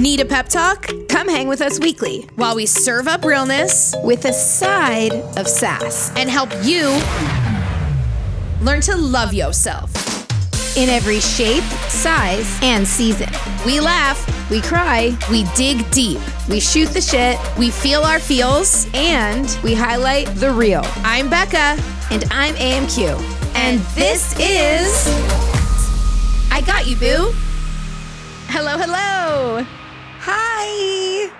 Need a pep talk? Come hang with us weekly While we serve up realness with a side of sass and help you learn to love yourself. in every shape, size, and season. We laugh, We cry, we dig deep, we shoot the shit, we feel our feels. and we highlight the real. I'm Becca. And I'm AMQ. And this is I Got You, Boo. Hello, hello. Hi.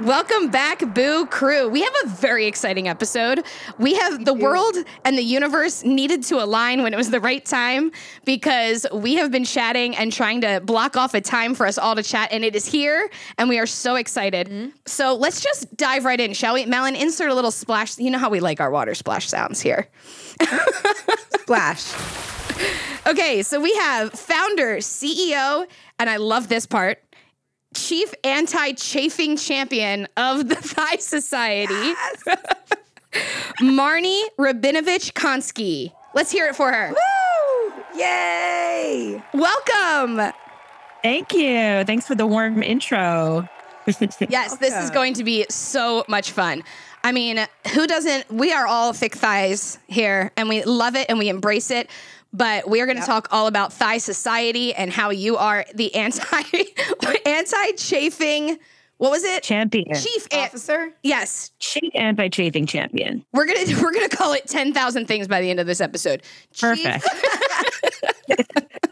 Welcome back, Boo Crew. We have a very exciting episode. We have the world and the universe needed to align when it was the right time because we have been chatting and trying to block off a time for us all to chat, and it is here, and we are so excited. Mm-hmm. So let's just dive right in, shall we? Melon, insert a little splash. You know how we like our water splash sounds here. Splash. Okay, so we have founder, CEO, and I love this part. Chief anti-chafing champion of the Thigh Society, Marnie Rabinovich Konsky. Let's hear it for her. Woo! Yay. Welcome. Thank you. Thanks for the warm intro. Yes, this is going to be so much fun. I mean, who doesn't? We are all thick thighs here, and we love it and we embrace it. But we are going to talk all about thigh society and how you are the anti anti chafing. What was it? champion. Chief an- Officer? Yes, Chief anti-chafing champion. we're gonna we're gonna call it ten thousand things by the end of this episode. Chief- Perfect.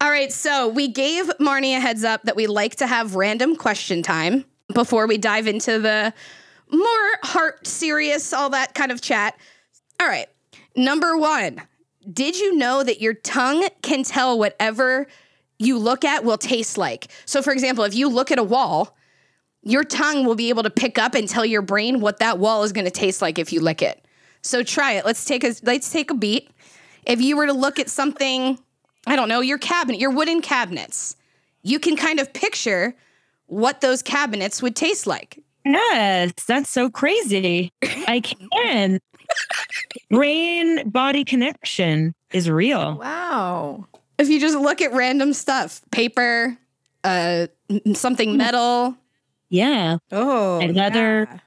All right, so we gave Marnie a heads up that we like to have random question time before we dive into the more heart serious, all that kind of chat. All right, number one, did you know that your tongue can tell whatever you look at will taste like? So, for example, if you look at a wall, your tongue will be able to pick up and tell your brain what that wall is going to taste like if you lick it. So try it. Let's take a let's take a beat. If you were to look at something, I don't know, your cabinet, your wooden cabinets, you can kind of picture what those cabinets would taste like. yes, that's so crazy. I can. Brain body connection is real. Wow. If you just look at random stuff, paper, uh something metal, Yeah. Oh. Another yeah.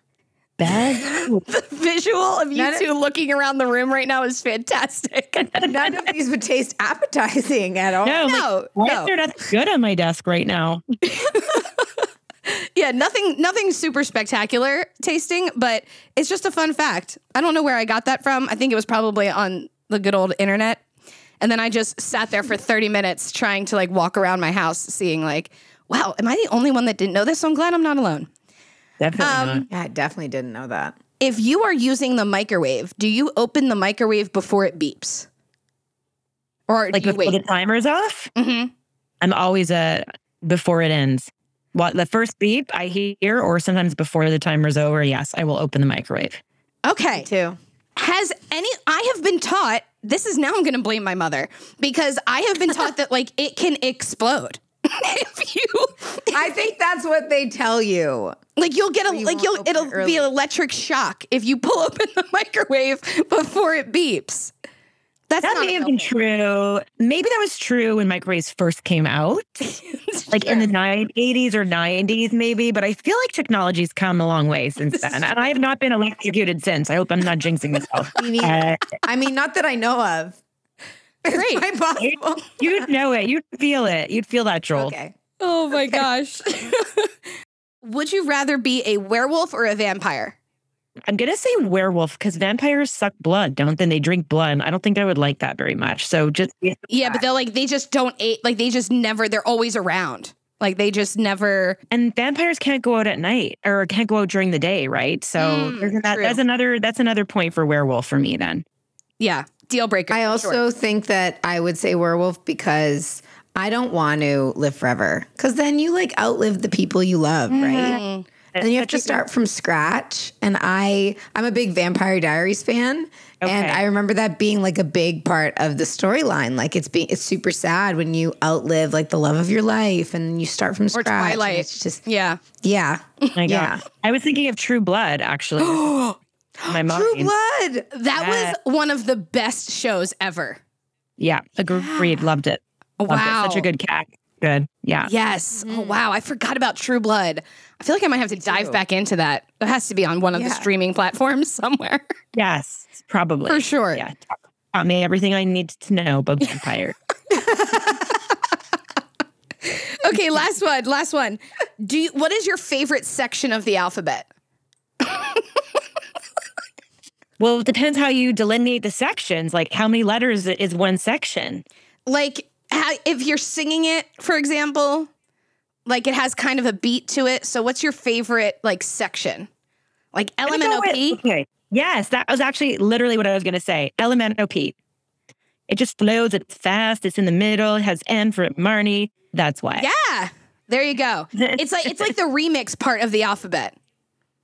bag. the visual of you None of- two looking around the room right now is fantastic. None of these would taste appetizing at all. No, like, no, why no. is there nothing good on my desk right now? Yeah, nothing nothing super spectacular tasting, but it's just a fun fact. I don't know where I got that from. I think it was probably on the good old internet. And then I just sat there for 30 minutes trying to like walk around my house seeing like, wow, am I the only one that didn't know this? So I'm glad I'm not alone. Definitely Um, not. Yeah, I definitely didn't know that. If you are using the microwave, do you open the microwave before it beeps? Or Like do you before the timer's off, hmm I'm always a before it ends. What the first beep I hear, or sometimes before the timer's over, yes, I will open the microwave. Okay. Me too. Has any I have been taught this is now I'm going to blame my mother because I have been taught that like it can explode. if you I think that's what they tell you. like you'll get a you like you'll it'll it be an electric shock if you pull open the microwave before it beeps. That's That not may have been true. Maybe that was true when microwaves first came out, like in the ni- 80s or 90s, maybe. But I feel like technology's come a long way since then. And I have not been electrocuted since. I hope I'm not jinxing myself. Me neither. Uh, I mean, not that I know of. Great. It's quite possible. you'd know it. You'd feel it. You'd feel that, Joel. Okay. Oh my gosh. Would you rather be a werewolf or a vampire? I'm going to say werewolf because vampires suck blood, don't they? They drink blood. I don't think I would like that very much. So just Yeah, but they're like they just don't eat like they just never they're always around. Like they just never and vampires can't go out at night or can't go out during the day, right? So Mm, that, that's another that's another point for werewolf for me then. yeah, deal breaker. I also sure. think that I would say werewolf because I don't want to live forever. Because then you like outlive the people you love, right? And then you have to start from scratch. And I, I'm a big Vampire Diaries fan, and I remember that being like a big part of the storyline. Like it's being, it's super sad when you outlive like the love of your life, and you start from scratch. and Twilight. It's just, yeah. yeah, yeah. I was thinking of True Blood actually. My mind. True Blood. That Yeah. was one of the best shows ever. Yeah, agreed. Loved it. Loved Wow. it. Such a good cat. Good. Yeah. Yes. Mm-hmm. Oh wow, I forgot about True Blood. I feel like I might have to dive back into that. It has to be on one of the streaming platforms somewhere. Yes, probably. For sure. Yeah. Taught- Taught me everything I need to know about vampire. Okay, last one. Last one. Do you, what is your favorite section of the alphabet? well, it depends how you delineate the sections. Like how many letters is one section? Like how, if you're singing it, for example, like it has kind of a beat to it. So what's your favorite like section? Like LMNOP? with- Okay. Yes, that was actually literally what I was going to say. LMNOP. It just flows. It's fast. It's in the middle. It has N for Marnie. That's why. Yeah. There you go. It's like it's like the remix part of the alphabet.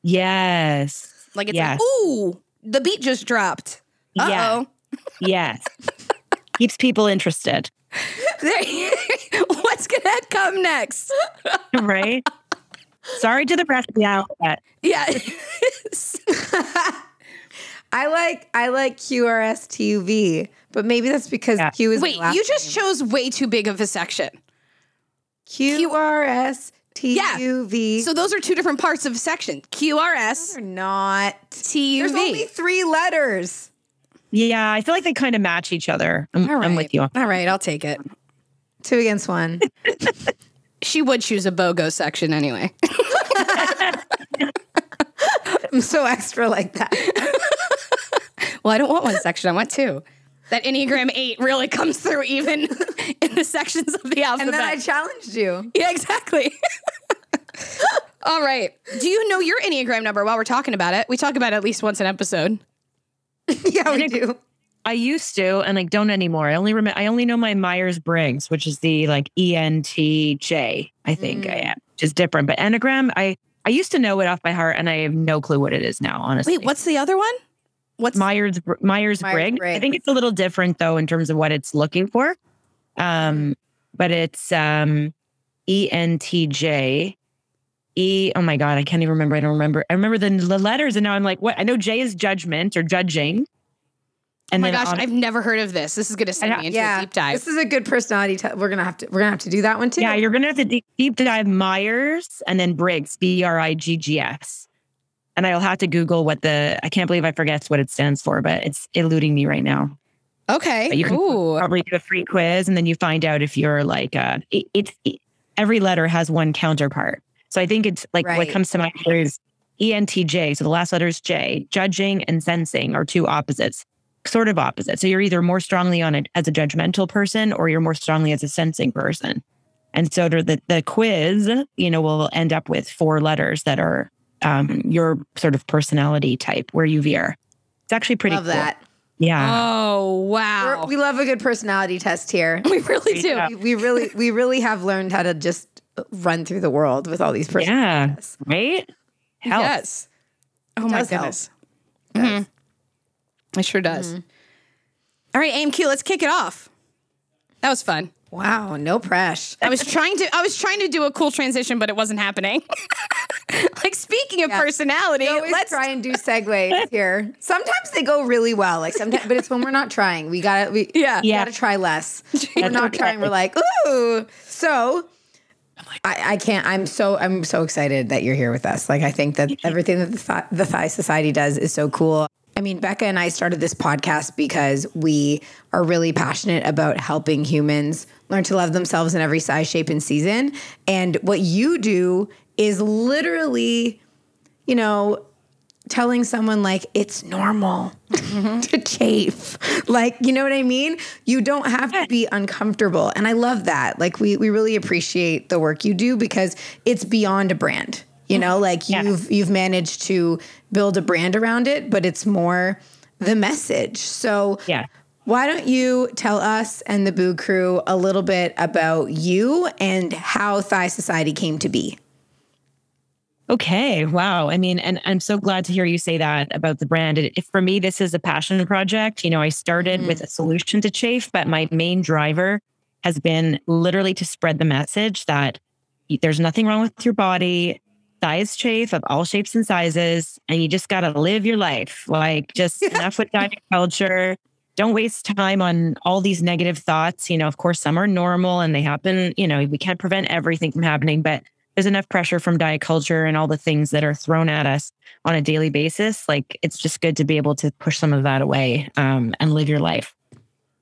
Yes. Like it's Yes. like, ooh, the beat just dropped. Uh Yeah. oh. Yes. Keeps people interested. What's gonna come next? Right? Sorry to the rest of the alphabet. Yeah. I like I like QRSTUV, but maybe that's because Yeah. Q is Wait, last you just chose way too big of a section. QRSTUV. So those are two different parts of a section. QRS, they're not. There's only three letters. Yeah, I feel like they kind of match each other. I'm, All right. I'm with you. All right, I'll take it. Two against one. She would choose a BOGO section anyway. I'm so extra like that. well, I don't want one section. I want two. That Enneagram 8 really comes through even in the sections of the alphabet. And then I challenged you. yeah, exactly. All right. Do you know your Enneagram number while we're talking about it? We talk about it at least once an episode. yeah, we do. I used to, and like don't anymore. I only remember. I only know my Myers Briggs, which is the like ENTJ. I think I am, which is different. But Enneagram, I I used to know it off by heart, and I have no clue what it is now. Honestly, Wait, what's the other one? What's Myers Myers Briggs? I think it's a little different though in terms of what it's looking for. Um, but it's um ENTJ. E. Oh my god, I can't even remember. I don't remember. I remember the, the letters, and now I'm like, what? I know J is judgment or judging. Oh my gosh, on- I've never heard of this. This is going to send me into a deep dive. this is a good personality. Te- we're gonna have to. We're gonna have to do that one too. Yeah, you're gonna have to deep, deep dive Myers and then Briggs, B R I G G S. And I'll have to Google what the I can't believe I forget what it stands for, but it's eluding me right now. okay. But you can Ooh. probably do a free quiz and then you find out if you're like uh it, it's it- every letter has one counterpart. So I think it's like Right. what comes to mind is E ENTJ. So the last letter is J. Judging and sensing are two opposites, sort of opposite. So you're either more strongly on it as a judgmental person or you're more strongly as a sensing person. And so the the quiz, you know, will end up with four letters that are um, your sort of personality type where you veer. It's actually pretty love cool. that. Yeah. Oh, We're, wow. we love a good personality test here. we really do. Yeah. we, we really, we really have learned how to just run through the world with all these personalities. yeah. tests. Right? Helps. Yes. Oh my does help. goodness. Mhm. It sure does. Mm. All right, AMQ, let's kick it off. That was fun. Wow, no press. I was trying to I was trying to do a cool transition, but it wasn't happening. like speaking of Yeah. personality, let's try and do segues here. Sometimes they go really well, like sometimes, but it's when we're not trying. We gotta, we Yeah. we Yeah. gotta try less. We're not trying. We're like, ooh. So, I, I can't. I'm so I'm so excited that you're here with us. Like, I think that everything that the Thigh, the Thigh Society does is so cool. I mean, Becca and I started this podcast because we are really passionate about helping humans learn to love themselves in every size, shape, and season. And what you do is literally, you know, telling someone like it's normal mm-hmm. to chafe. Like, you know what I mean? You don't have to be uncomfortable. And I love that. Like we we really appreciate the work you do because it's beyond a brand. You know, like Yeah. you've you've managed to build a brand around it, but it's more the message. So Yeah. why don't you tell us and the Boo Crew a little bit about you and how Thigh Society came to be? Okay. Wow. I mean, and I'm so glad to hear you say that about the brand. It, for me, this is a passion project. You know, I started mm. with a solution to chafe, but my main driver has been literally to spread the message that there's nothing wrong with your body. Thighs chafe of all shapes and sizes, and you just got to live your life. Like, just enough with diet culture. don't waste time on all these negative thoughts. You know, of course, some are normal and they happen. You know, we can't prevent everything from happening, but there's enough pressure from diet culture and all the things that are thrown at us on a daily basis. Like it's just good to be able to push some of that away um, and live your life.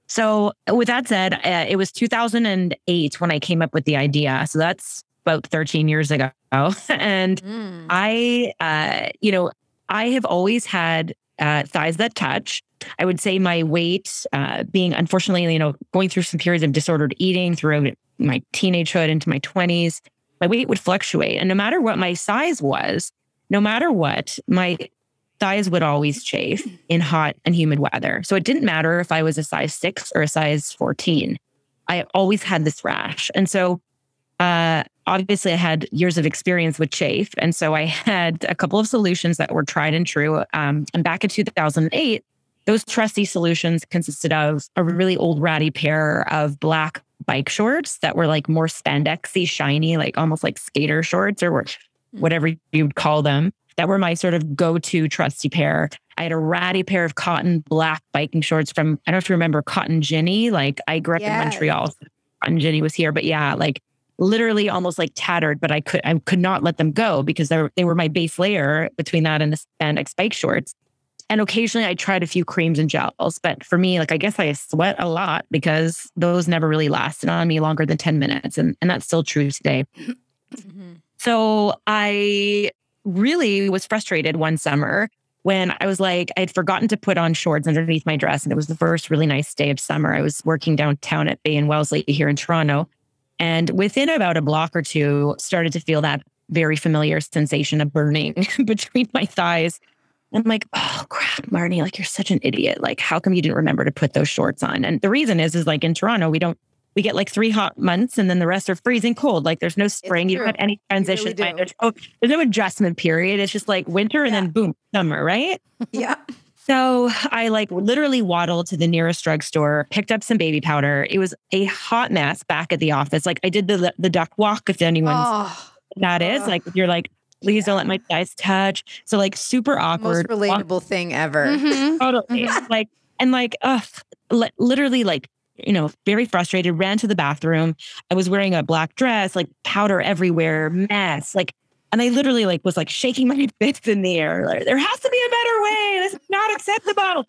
So, with that said, uh, it was 2008 when I came up with the idea. So that's about 13 years ago. and mm. I, uh, you know, I have always had uh, thighs that touch. I would say my weight, uh, being unfortunately, you know, going through some periods of disordered eating throughout my teenagehood into my 20s, my weight would fluctuate. And no matter what my size was, no matter what, my thighs would always chafe in hot and humid weather. So it didn't matter if I was a size six or a size 14. I always had this rash. And so uh, obviously I had years of experience with chafe. And so I had a couple of solutions that were tried and true. Um, and back in 2008, those trusty solutions consisted of a really old ratty pair of black bike shorts that were like more spandexy, shiny, like almost like skater shorts or hmm. whatever you'd call them. That were my sort of go-to trusty pair. I had a ratty pair of cotton black biking shorts from I don't know if you remember Cotton Ginny. Like I grew up yes. in Montreal. Cotton Ginny was here, but yeah, like literally almost like tattered, but I could I could not let them go because they were, they were my base layer between that and the spandex bike shorts. And occasionally I tried a few creams and gels, but for me, like I guess I sweat a lot because those never really lasted on me longer than 10 minutes. And, and that's still true today. Mm-hmm. So I really was frustrated one summer when I was like, I'd forgotten to put on shorts underneath my dress. And it was the first really nice day of summer. I was working downtown at Bay and Wellesley here in Toronto. And within about a block or two, started to feel that very familiar sensation of burning between my thighs. I'm like, oh crap, Marnie, like you're such an idiot. Like, how come you didn't remember to put those shorts on? And the reason is, is like in Toronto, we don't, we get like three hot months and then the rest are freezing cold. Like there's no spring, you don't have any transition. Really there's, oh, there's no adjustment period. It's just like winter and yeah. then boom, summer, right? yeah. So I like literally waddled to the nearest drugstore, picked up some baby powder. It was a hot mess back at the office. Like I did the the duck walk if anyone's oh, that is. Oh. Like you're like, please yeah. don't let my thighs touch. So like super awkward. Most relatable walk- thing ever. Mm-hmm. Totally. Mm-hmm. Like and like ugh, li- literally like you know, very frustrated, ran to the bathroom. I was wearing a black dress, like powder everywhere, mess. Like and I literally like was like shaking my fists in the air. Like, there has to be a better way. This is not acceptable.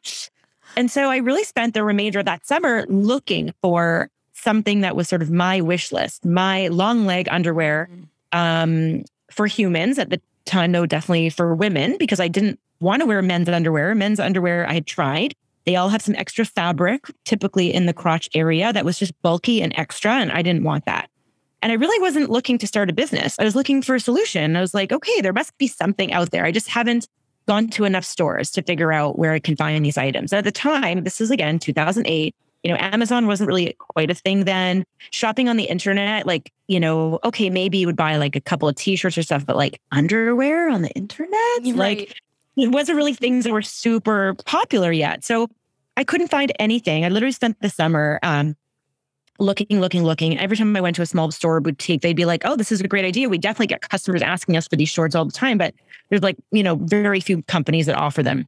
And so I really spent the remainder of that summer looking for something that was sort of my wish list, my long leg underwear mm. um, for humans at the time, though definitely for women, because I didn't want to wear men's underwear. Men's underwear I had tried. They all have some extra fabric, typically in the crotch area, that was just bulky and extra. And I didn't want that. And I really wasn't looking to start a business. I was looking for a solution. I was like, okay, there must be something out there. I just haven't gone to enough stores to figure out where I can find these items. At the time, this is again 2008. You know, Amazon wasn't really quite a thing then. Shopping on the internet, like, you know, okay, maybe you would buy like a couple of t-shirts or stuff, but like underwear on the internet, right. like it wasn't really things that were super popular yet. So I couldn't find anything. I literally spent the summer um, looking, looking, looking. Every time I went to a small store boutique, they'd be like, oh, this is a great idea. We definitely get customers asking us for these shorts all the time, but there's like, you know, very few companies that offer them.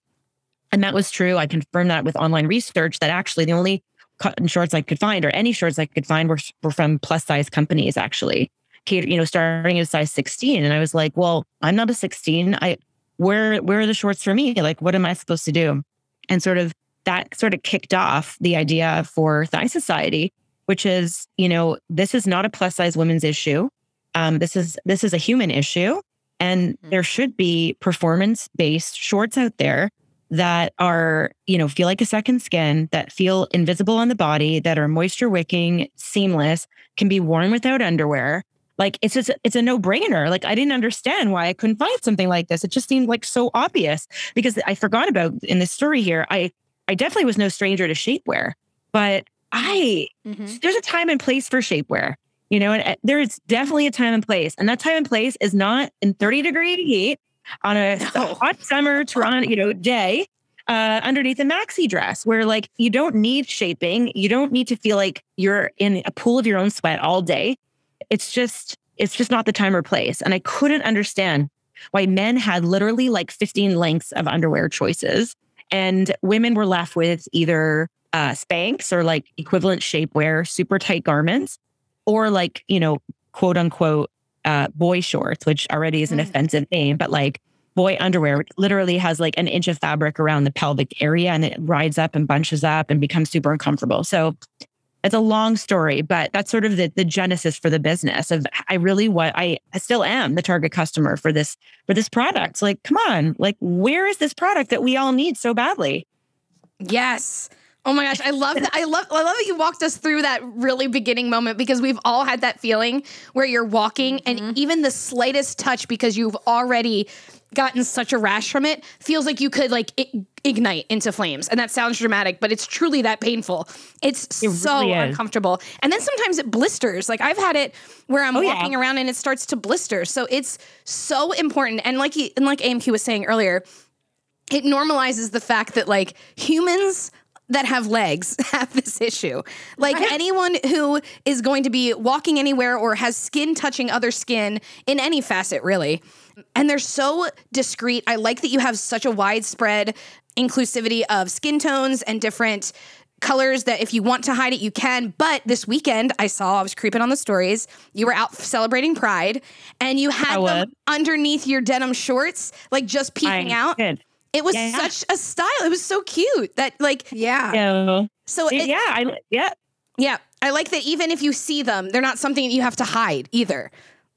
And that was true. I confirmed that with online research that actually the only cotton shorts I could find or any shorts I could find were, were from plus size companies actually. Cater, You know, starting at size 16. And I was like, well, I'm not a 16. I where where are the shorts for me? Like, what am I supposed to do? And sort of that sort of kicked off the idea for Thigh Society, which is, you know, this is not a plus size women's issue. Um, this is this is a human issue, and mm-hmm. there should be performance based shorts out there that are, you know, feel like a second skin, that feel invisible on the body, that are moisture wicking, seamless, can be worn without underwear. Like it's just it's a no brainer. Like I didn't understand why I couldn't find something like this. It just seemed like so obvious because I forgot about in this story here. I I definitely was no stranger to shapewear, but I mm-hmm. there's a time and place for shapewear. You know, and uh, there is definitely a time and place, and that time and place is not in 30 degree heat on a no. hot summer Toronto, you know, day uh, underneath a maxi dress, where like you don't need shaping, you don't need to feel like you're in a pool of your own sweat all day. It's just it's just not the time or place, and I couldn't understand why men had literally like 15 lengths of underwear choices and women were left with either uh, Spanx or like equivalent shapewear, super tight garments, or like, you know, quote unquote, uh, boy shorts, which already is an mm. offensive name, but like boy underwear, which literally has like an inch of fabric around the pelvic area and it rides up and bunches up and becomes super uncomfortable. So it's a long story, but that's sort of the, the genesis for the business of I really what I, I still am the target customer for this for this product. Like, come on, like where is this product that we all need so badly? Yes. Oh my gosh, I love that. I love I love that you walked us through that really beginning moment because we've all had that feeling where you're walking mm-hmm. and even the slightest touch because you've already gotten such a rash from it feels like you could like ignite into flames and that sounds dramatic but it's truly that painful it's it so really uncomfortable and then sometimes it blisters like i've had it where i'm oh, walking yeah. around and it starts to blister so it's so important and like he, and like amq was saying earlier it normalizes the fact that like humans that have legs have this issue. Like anyone who is going to be walking anywhere or has skin touching other skin in any facet, really. And they're so discreet. I like that you have such a widespread inclusivity of skin tones and different colors that if you want to hide it, you can. But this weekend, I saw, I was creeping on the stories, you were out celebrating Pride and you had them underneath your denim shorts, like just peeking I out. Did. It was yeah. such a style. It was so cute that like yeah. yeah. So it, yeah, I, yeah. Yeah. I like that even if you see them, they're not something that you have to hide either.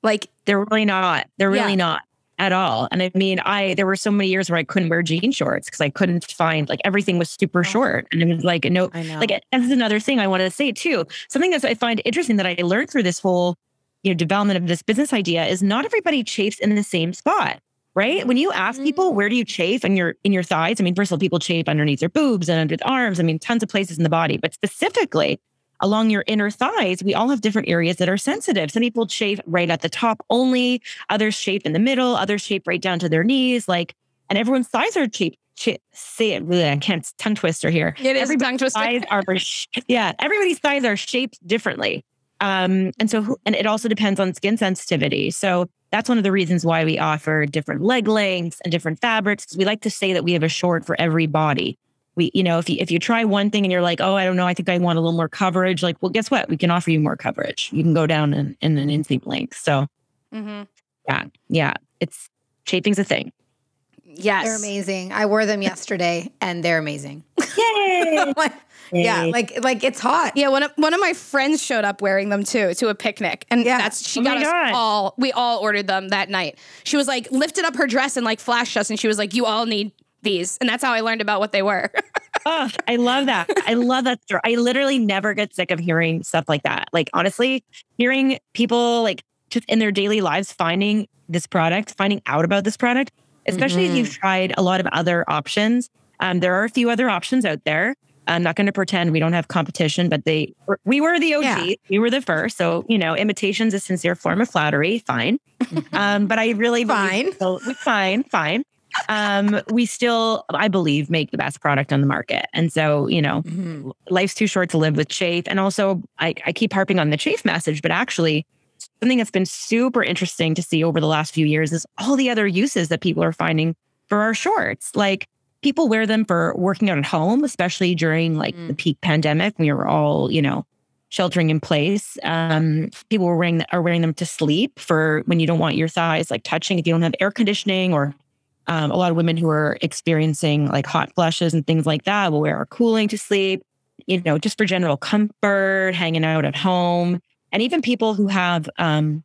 Like they're really not. They're really yeah. not at all. And I mean, I there were so many years where I couldn't wear jean shorts because I couldn't find like everything was super oh. short. And it was like no like that's another thing I wanted to say too. Something that I find interesting that I learned through this whole you know development of this business idea is not everybody chafes in the same spot right? When you ask people mm. where do you chafe in your in your thighs, I mean, first of all, people chafe underneath their boobs and under the arms. I mean, tons of places in the body, but specifically along your inner thighs, we all have different areas that are sensitive. Some people chafe right at the top only, others shape in the middle, others shape right down to their knees. Like, and everyone's thighs are shaped. say it really, I can't tongue twister here. It is tongue twister. Thighs are, yeah, everybody's thighs are shaped differently. Um, and so, and it also depends on skin sensitivity. So that's one of the reasons why we offer different leg lengths and different fabrics. We like to say that we have a short for every body. We, you know, if you if you try one thing and you're like, oh, I don't know, I think I want a little more coverage. Like, well, guess what? We can offer you more coverage. You can go down in, in an inseam length. So, mm-hmm. yeah, yeah, it's chafing's a thing. Yes, they're amazing. I wore them yesterday, and they're amazing. Yay! Yeah, like like it's hot. Yeah, one of one of my friends showed up wearing them too to a picnic, and yeah. that's she oh got us God. all. We all ordered them that night. She was like lifted up her dress and like flashed us, and she was like, "You all need these," and that's how I learned about what they were. oh, I love that. I love that story. I literally never get sick of hearing stuff like that. Like honestly, hearing people like just in their daily lives finding this product, finding out about this product, especially mm-hmm. if you've tried a lot of other options. Um, there are a few other options out there. I'm not going to pretend we don't have competition, but they we were the OG. Yeah. We were the first. So, you know, imitation's a sincere form of flattery. Fine. um, but I really fine. Still, fine, fine. Um, we still, I believe, make the best product on the market. And so, you know, mm-hmm. life's too short to live with chafe. And also, I, I keep harping on the chafe message, but actually, something that's been super interesting to see over the last few years is all the other uses that people are finding for our shorts. Like people wear them for working out at home, especially during like mm. the peak pandemic. We were all, you know, sheltering in place. Um, people were wearing are wearing them to sleep for when you don't want your thighs like touching if you don't have air conditioning or um, a lot of women who are experiencing like hot flushes and things like that will wear our cooling to sleep. You know, just for general comfort, hanging out at home, and even people who have um,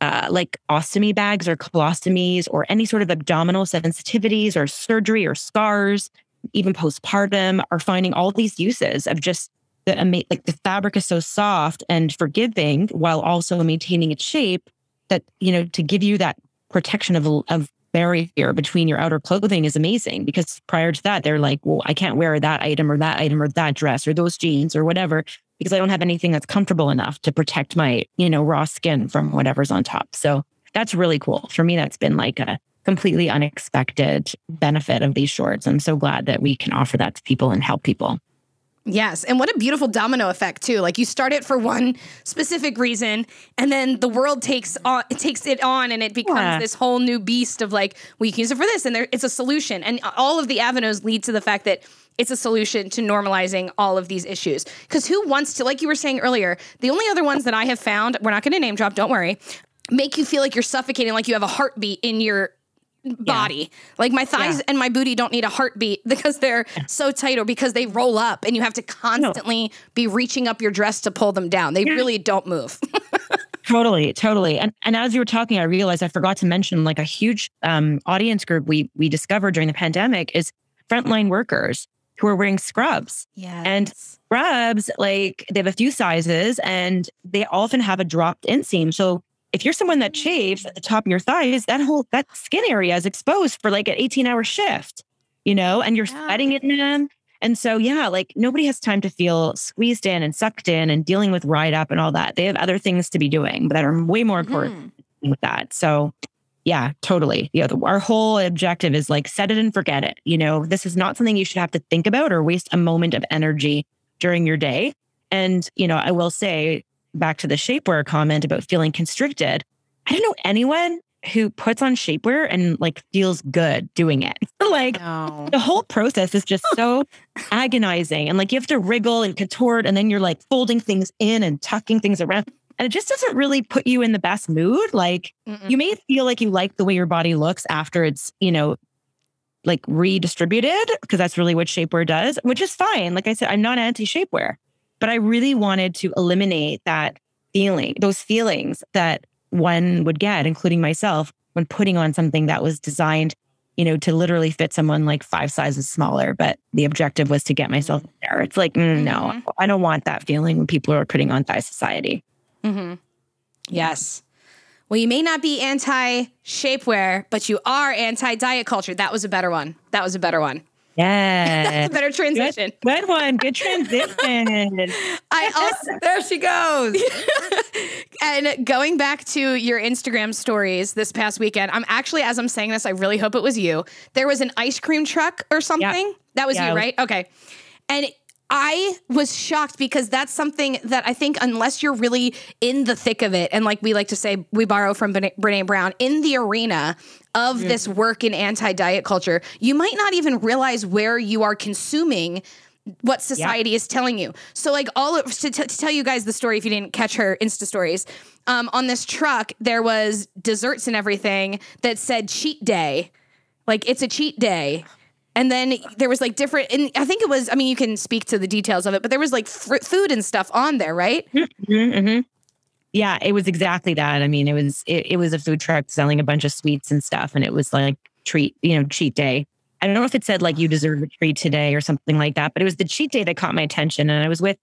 uh, like ostomy bags or colostomies or any sort of abdominal sensitivities or surgery or scars, even postpartum, are finding all these uses of just the like the fabric is so soft and forgiving while also maintaining its shape that you know to give you that protection of of barrier between your outer clothing is amazing because prior to that they're like well i can't wear that item or that item or that dress or those jeans or whatever because I don't have anything that's comfortable enough to protect my, you know, raw skin from whatever's on top. So that's really cool. For me, that's been like a completely unexpected benefit of these shorts. I'm so glad that we can offer that to people and help people. Yes. And what a beautiful domino effect too. Like you start it for one specific reason and then the world takes on it takes it on and it becomes Yeah. this whole new beast of like, we can use it for this and there it's a solution. And all of the avenues lead to the fact that it's a solution to normalizing all of these issues. Because who wants to, like you were saying earlier, the only other ones that I have found, we're not going to name drop, don't worry, make you feel like you're suffocating, like you have a heartbeat in your body. Like my thighs Yeah. and my booty don't need a heartbeat because they're so tight or because they roll up and you have to constantly be reaching up your dress to pull them down. They really don't move. Totally, totally. And and as you were talking, I realized I forgot to mention like a huge um, audience group we we discovered during the pandemic is frontline workers who are wearing scrubs. yeah. And scrubs, like they have a few sizes and they often have a dropped inseam. So if you're someone that shaves at the top of your thighs, that whole that skin area is exposed for like an 18 hour shift, you know, and you're Yeah. sweating in them. And so, yeah, like nobody has time to feel squeezed in and sucked in and dealing with ride up and all that. They have other things to be doing that are way more important mm-hmm. with that. So, yeah, totally. Yeah, the, our whole objective is like set it and forget it. You know, this is not something you should have to think about or waste a moment of energy during your day. And, you know, I will say back to the shapewear comment about feeling constricted. I don't know anyone who puts on shapewear and like feels good doing it. like no. the whole process is just so agonizing. And like you have to wriggle and contort, and then you're like folding things in and tucking things around. And it just doesn't really put you in the best mood. Like Mm-mm. you may feel like you like the way your body looks after it's, you know, like redistributed, because that's really what shapewear does, which is fine. Like I said, I'm not anti shapewear, but I really wanted to eliminate that feeling, those feelings that one would get, including myself, when putting on something that was designed, you know, to literally fit someone like five sizes smaller. But the objective was to get myself there. It's like, mm, no, Mhm. I don't want that feeling when people are putting on thigh society. Mm-hmm. Yes. Well, you may not be anti shapewear, but you are anti diet culture. That was a better one. That was a better one. Yeah. That's a better transition. Good, good one. Good transition. I also There she goes. and going back to your Instagram stories this past weekend, I'm actually as I'm saying this, I really hope it was you. There was an ice cream truck or something. That was Yeah, you, it was- right? Okay. And I was shocked because that's something that I think unless you're really in the thick of it, and like we like to say, we borrow from Brene Brown in the arena of this work in anti-diet culture, you might not even realize where you are consuming what society is telling you. So, like, all of, to, t- to tell you guys the story, if you didn't catch her Insta stories, um, on this truck there was desserts and everything that said cheat day, like it's a cheat day. And then there was like different, and I think it was. I mean, you can speak to the details of it, but there was like fr- food and stuff on there, right? hmm Yeah, it was exactly that. I mean, it was it, it was a food truck selling a bunch of sweets and stuff, and it was like treat, you know, cheat day. I don't know if it said like you deserve a treat today or something like that, but it was the cheat day that caught my attention, and I was with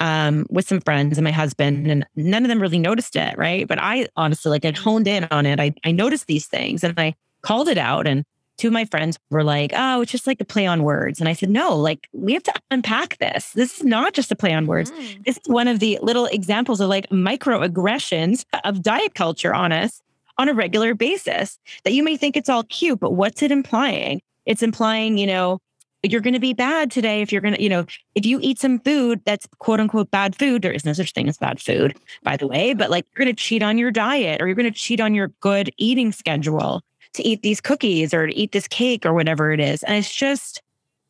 um with some friends and my husband, and none of them really noticed it, right? But I honestly like I honed in on it. I I noticed these things, and I called it out, and two of my friends were like, "Oh, it's just like a play on words," and I said, "No, like we have to unpack this. This is not just a play on words." Mm. This is one of the little examples of like microaggressions of diet culture on us on a regular basis that you may think it's all cute, but what's it implying? It's implying, you know, you're going to be bad today if you're going to, you know, if you eat some food that's quote unquote bad food, there is no such thing as bad food, by the way, but like you're going to cheat on your diet or you're going to cheat on your good eating schedule to eat these cookies or to eat this cake or whatever it is. And it's just,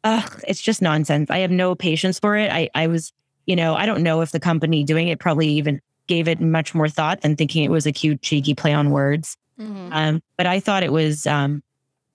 ugh, it's just nonsense. I have no patience for it. I, I was, you know, I don't know if the company doing it probably even gave it much more thought than thinking it was a cute, cheeky play on words. Mhm. Um, but I thought it was, um,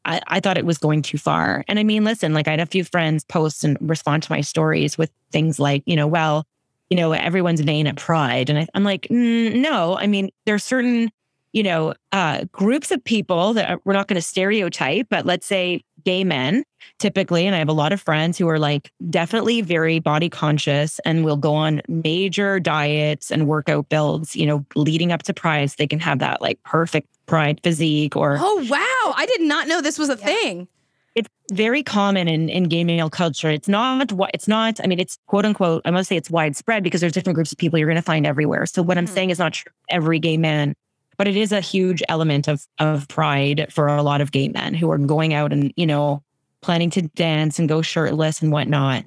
I, I thought it was going too far. And I mean, listen, like I had a few friends post and respond to my stories with things like, you know, well, you know, everyone's vain at pride. And I, I'm like, mm, no, I mean, there's certain, you know, uh, groups of people that are, we're not going to stereotype, but let's say gay men typically. And I have a lot of friends who are like definitely very body conscious and will go on major diets and workout builds, you know, leading up to pride. They can have that like perfect pride physique or Oh wow! I did not know this was a thing. it's very common in, in gay male culture. It's not what it's not. I mean, it's quote unquote. I must say it's widespread because there's different groups of people you're going to find everywhere. So what I'm Mhm. saying is not true every gay man, but it is a huge element of of pride for a lot of gay men who are going out and you know planning to dance and go shirtless and whatnot.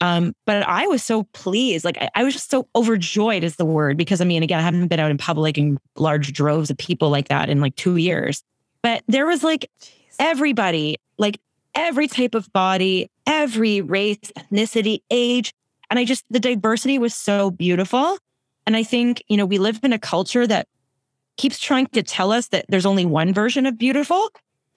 Um, but I was so pleased. Like I, I, was just so overjoyed is the word because I mean, again, I haven't been out in public in large droves of people like that in like two years. But there was like Jeez. everybody, like every type of body, every race, ethnicity, age. And I just, the diversity was so beautiful. And I think, you know, we live in a culture that keeps trying to tell us that there's only one version of beautiful.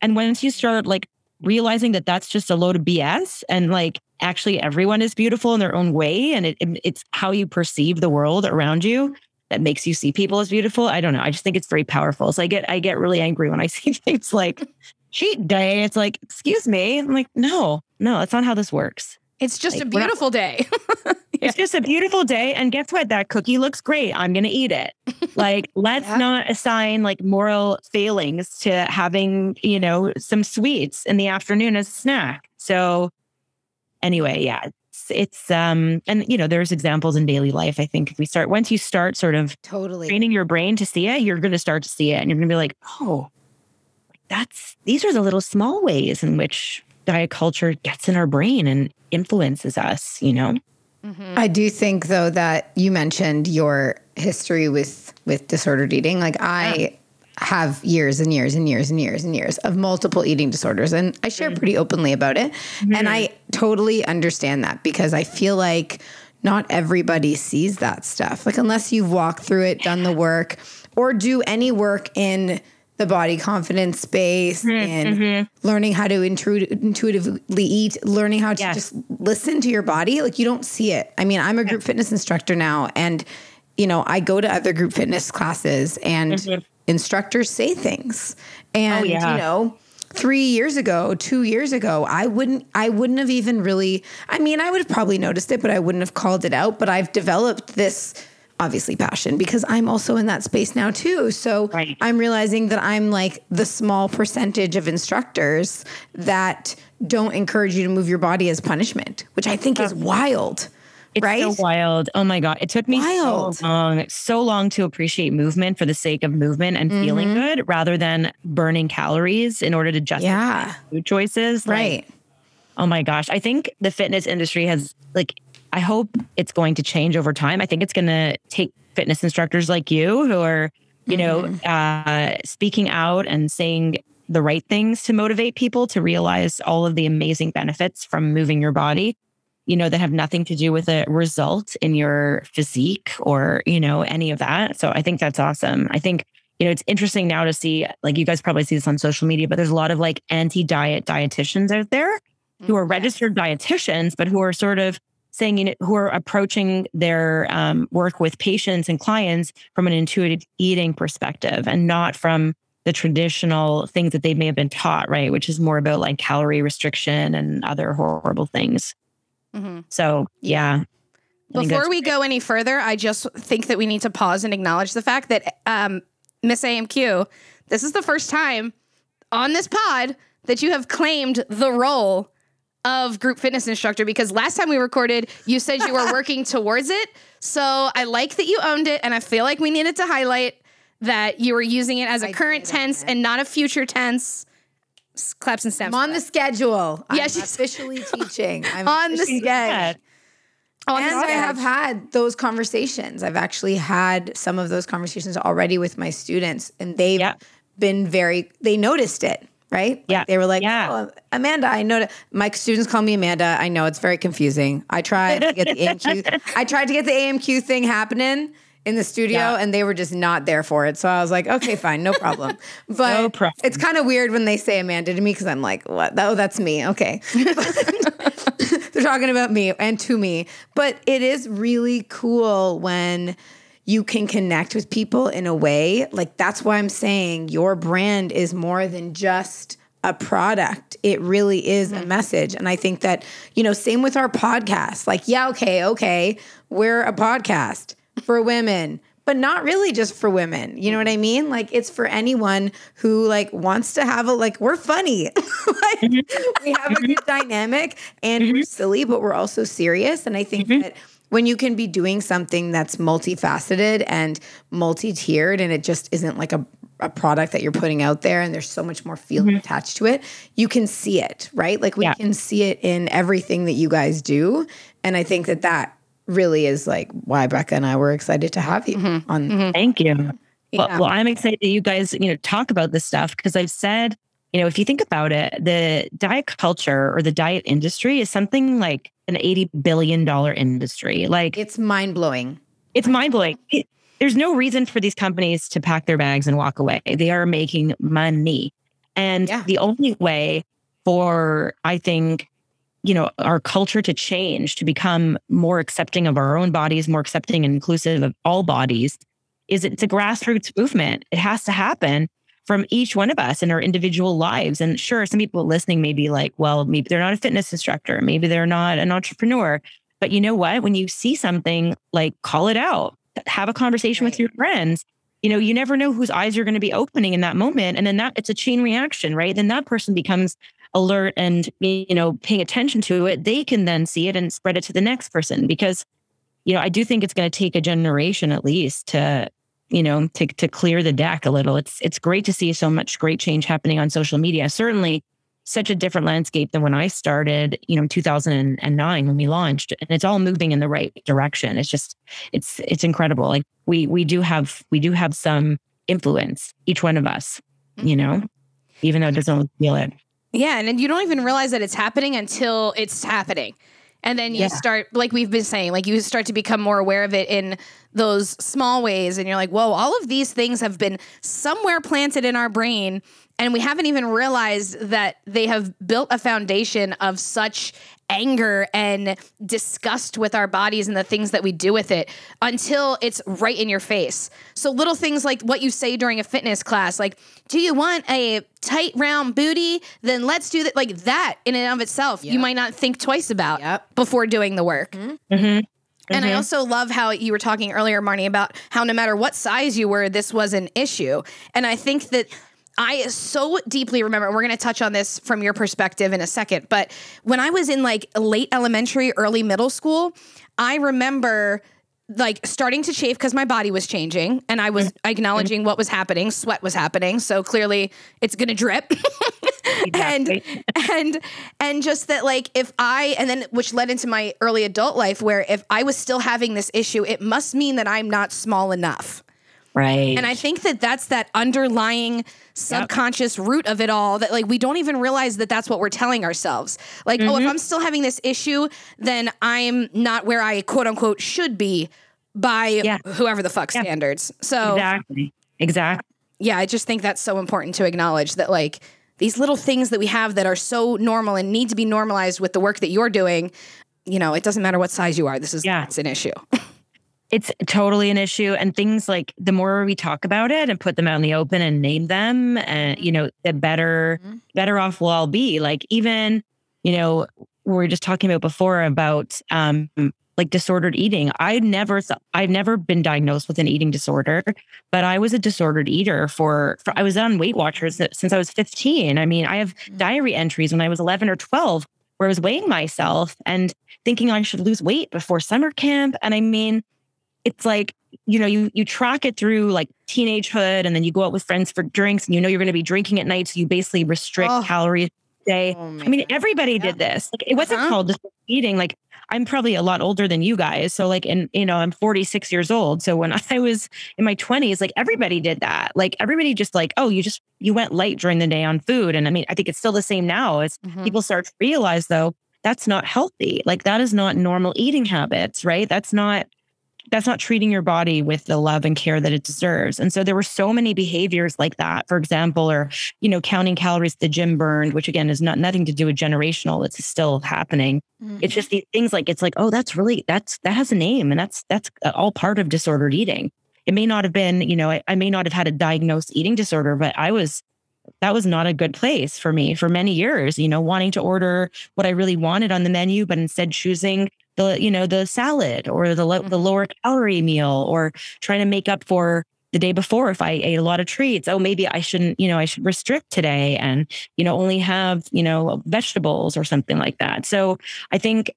And once you start like realizing that that's just a load of BS and like actually everyone is beautiful in their own way and it, it's how you perceive the world around you that makes you see people as beautiful. I don't know. I just think it's very powerful. So I get I get really angry when I see things like cheat day. It's like, excuse me. I'm like, no, no, that's not how this works. It's just like, a beautiful day. It's just a beautiful day. And guess what? That cookie looks great. I'm going to eat it. Like, let's yeah. not assign like moral failings to having, you know, some sweets in the afternoon as a snack. So, anyway, yeah, it's, it's, um, and, you know, there's examples in daily life. I think if we start, once you start sort of totally training your brain to see it, you're going to start to see it and you're going to be like, oh, that's, these are the little small ways in which diet culture gets in our brain and influences us, you know? Mm-hmm. I do think though that you mentioned your history with with disordered eating. Like I yeah. have years and years and years and years and years of multiple eating disorders and I share mm-hmm. pretty openly about it. Mm-hmm. And I totally understand that because I feel like not everybody sees that stuff. Like unless you've walked through it, done the work or do any work in the body confidence space mm-hmm, and mm-hmm. learning how to intu- intuitively eat, learning how to yes. just listen to your body. Like you don't see it. I mean, I'm a group yeah. fitness instructor now, and you know, I go to other group fitness classes, and mm-hmm. instructors say things, and oh, yeah. you know. Three years ago, two years ago, I wouldn't, I wouldn't have even really. I mean, I would have probably noticed it, but I wouldn't have called it out. But I've developed this obviously passion because I'm also in that space now too. So right. I'm realizing that I'm like the small percentage of instructors that don't encourage you to move your body as punishment, which I think is wild. It's right? so wild. Oh my God. It took me wild. so long, so long to appreciate movement for the sake of movement and mm-hmm. feeling good rather than burning calories in order to justify yeah. food choices. Right. Like, oh my gosh. I think the fitness industry has like I hope it's going to change over time. I think it's going to take fitness instructors like you who are, you mm-hmm. know, uh, speaking out and saying the right things to motivate people to realize all of the amazing benefits from moving your body, you know, that have nothing to do with a result in your physique or, you know, any of that. So I think that's awesome. I think, you know, it's interesting now to see, like, you guys probably see this on social media, but there's a lot of like anti diet dietitians out there who are mm-hmm. registered dietitians, but who are sort of saying you know, who are approaching their um, work with patients and clients from an intuitive eating perspective and not from the traditional things that they may have been taught, right? Which is more about like calorie restriction and other horrible things. Mm-hmm. So, yeah. Before we go any further, I just think that we need to pause and acknowledge the fact that um, Miss AMQ, this is the first time on this pod that you have claimed the role of group fitness instructor because last time we recorded, you said you were working towards it. So I like that you owned it, and I feel like we needed to highlight that you were using it as a I current tense and not a future tense. Claps and stamps. I'm on the schedule. Yeah, I'm she's officially teaching. I'm on the schedule. Oh, and I have had those conversations. I've actually had some of those conversations already with my students, and they've yeah. been very, they noticed it right? Yeah. they were like, yeah. oh, Amanda, I know that my students call me Amanda. I know it's very confusing. I tried to get the AMQ. I tried to get the AMQ thing happening in the studio yeah. and they were just not there for it. So I was like, okay, fine, no problem. But no problem. it's kind of weird when they say Amanda to me because I'm like, what? Oh, that's me. Okay. They're talking about me and to me. But it is really cool when you can connect with people in a way like that's why I'm saying your brand is more than just a product. It really is a mm-hmm. message. And I think that, you know, same with our podcast. Like, yeah, okay, okay, we're a podcast for women, but not really just for women. You know what I mean? Like it's for anyone who like wants to have a like we're funny. like mm-hmm. we have a good dynamic and we're mm-hmm. silly, but we're also serious. And I think that when you can be doing something that's multifaceted and multi-tiered and it just isn't like a, a product that you're putting out there and there's so much more feeling mm-hmm. attached to it you can see it right like we yeah. can see it in everything that you guys do And I think that that really is like why Becca and I were excited to have you Mm-hmm. on. Thank you. Well, Yeah. well, I'm excited that you guys, you know, talk about this stuff because I've said, you know, if you think about it, the diet culture or the diet industry is something like an $80 billion industry. Like It's mind blowing. it's mind blowing. There's no reason for these companies to pack their bags and walk away. They are making money. And Yeah. the only way for, I think, you know, our culture to change, to become more accepting of our own bodies, more accepting and inclusive of all bodies, is it's a grassroots movement. It has to happen from each one of us in our individual lives. And sure, some people listening may be like, well, maybe they're not a fitness instructor, maybe they're not an entrepreneur. But you know what? When you see something, like call it out, have a conversation with your friends. You know, you never know whose eyes you're going to be opening in that moment. And then that it's a chain reaction, right? Then that person becomes alert and, you know, paying attention to it. They can then see it and spread it to the next person because, you know, I do think it's going to take a generation at least to, you know, to, to clear the deck a little. It's, it's great to see so much great change happening on social media. Certainly such a different landscape than when I started, you know, 2009 when we launched and it's all moving in the right direction. It's just it's it's incredible. Like we we do have we do have some influence each one of us, you mm-hmm. know, even though it doesn't feel it. Yeah, and you don't even realize that it's happening until it's happening. And then you Yeah. start, like we've been saying, like you start to become more aware of it in those small ways. And you're like, whoa, all of these things have been somewhere planted in our brain. And we haven't even realized that they have built a foundation of such anger and disgust with our bodies and the things that we do with it until it's right in your face. So little things like what you say during a fitness class, like, do you want a tight round booty? Then let's do that. Like that in and of itself, you might not think twice about Yep. before doing the work. Mm-hmm. And I also love how you were talking earlier, Marnie, about how no matter what size you were, this was an issue. And I think that I so deeply remember, we're going to touch on this from your perspective in a second, but when I was in like late elementary, early middle school, I remember like starting to chafe because my body was changing and I was mm-hmm. acknowledging what was happening. Sweat was happening. So clearly it's going to drip. and and and just that like if i and then which led into my early adult life where if i was still having this issue it must mean that i'm not small enough Right. and i think that that's that underlying subconscious root of it all that like we don't even realize that that's what we're telling ourselves like oh if mm-hmm. i'm still having this issue then i'm not where i quote unquote should be by Yeah. whoever the fuck standards so exactly. Exactly. yeah, I just think that's so important to acknowledge that like these little things that we have that are so normal and need to be normalized with the work that you're doing, you know, it doesn't matter what size you are. This is Yeah. it's an issue. It's totally an issue. And things like the more we talk about it and put them out in the open and name them, and you know, the better, Mhm. better off we'll all be. Like even, you know, we were just talking about before about um like disordered eating. I never I've never been diagnosed with an eating disorder, but I was a disordered eater for, for I was on Weight Watchers since I was 15. I mean, I have Mhm. diary entries when I was 11 or 12 where I was weighing myself and thinking I should lose weight before summer camp. And I mean, it's like you know you you track it through like teenagehood and then you go out with friends for drinks and you know you're going to be drinking at night so you basically restrict Oh. calories day Oh, i mean everybody Yeah. did this like it wasn't Uh-huh. called eating like i'm probably a lot older than you guys so like and you know i'm 46 years old so when i was in my 20s like everybody did that like everybody just like oh you just you went light during the day on food and i mean i think it's still the same now as Mhm. people start to realize though that's not healthy like that is not normal eating habits right that's not that's not treating your body with the love and care that it deserves. And so there were so many behaviors like that. For example or you know counting calories the gym burned which again is not nothing to do with generational it's still happening. Mhm. it's just these things like it's like oh that's really that's that has a name and that's that's all part of disordered eating. It may not have been you know I, I may not have had a diagnosed eating disorder but i was that was not a good place for me for many years you know wanting to order what i really wanted on the menu but instead choosing the you know the salad or the lo- the Mhm. lower calorie meal or trying to make up for the day before if i ate a lot of treats oh maybe i shouldn't you know i should restrict today and you know only have you know vegetables or something like that so i think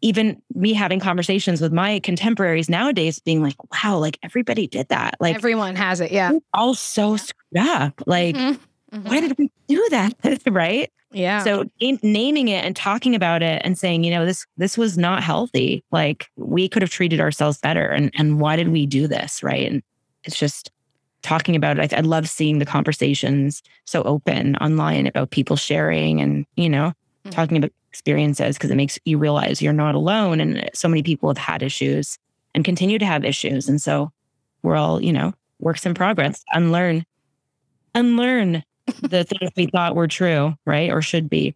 even me having conversations with my contemporaries nowadays being like wow like everybody did that like Everyone has it. Yeah. all so screwed up like Mhm. why did we do that? right. Yeah. So in, naming it and talking about it and saying, you know, this this was not healthy. Like we could have treated ourselves better. And and why did we do this? Right. And it's just talking about it. I, I love seeing the conversations so open online about people sharing and, you know, Mhm. talking about experiences because it makes you realize you're not alone. And so many people have had issues and continue to have issues. And so we're all, you know, works in progress. Unlearn, unlearn the things we thought were true, right? Or should be.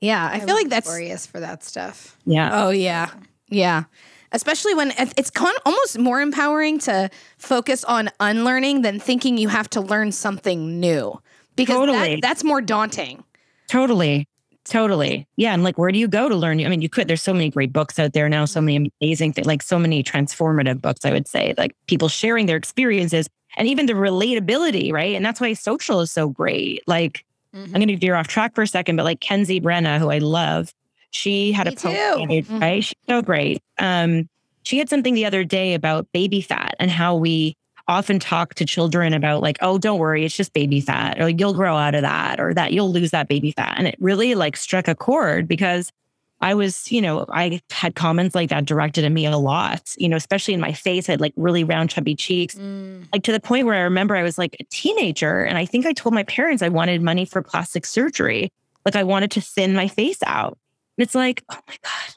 yeah. I feel like that's glorious for that stuff. Yeah. Oh yeah, yeah. Especially when it's con- almost more empowering to focus on unlearning than thinking you have to learn something new because Totally. that, that's more daunting. Totally. Totally. Yeah. And like, where do you go to learn? I mean, you could, there's so many great books out there now, so mm-hmm. many amazing things, like so many transformative books, I would say, like people sharing their experiences and even the relatability, right? And that's why social is so great. Like, I'm going to veer off track for a second, but like Kenzie Brenna, who I love, she had Me a post, too. the other- right? She's so great. Um, she had something the other day about baby fat and how we often talk to children about like, oh, don't worry, it's just baby fat, or like, you'll grow out of that, or that you'll lose that baby fat. And it really like struck a chord because I was, you know, I had comments like that directed at me a lot, you know, especially in my face. I had like really round, chubby cheeks Mm. like to the point where I remember I was like a teenager and I think I told my parents I wanted money for plastic surgery. Like I wanted to thin my face out. And it's like, oh my God.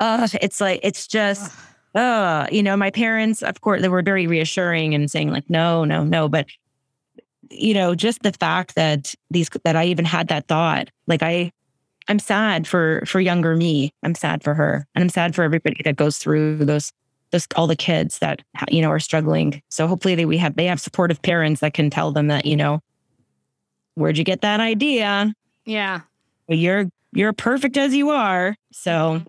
Uh, it's like, it's just, uh, you know, my parents, of course, they were very reassuring and saying, like, no, no, no. But, you know, just the fact that these, that I even had that thought, like I, I'm sad for, for younger me. I'm sad for her. And I'm sad for everybody that goes through those those all the kids that you know are struggling. So hopefully they we have they have supportive parents that can tell them that you know where'd you get that idea? Yeah. You're you're perfect as you are. So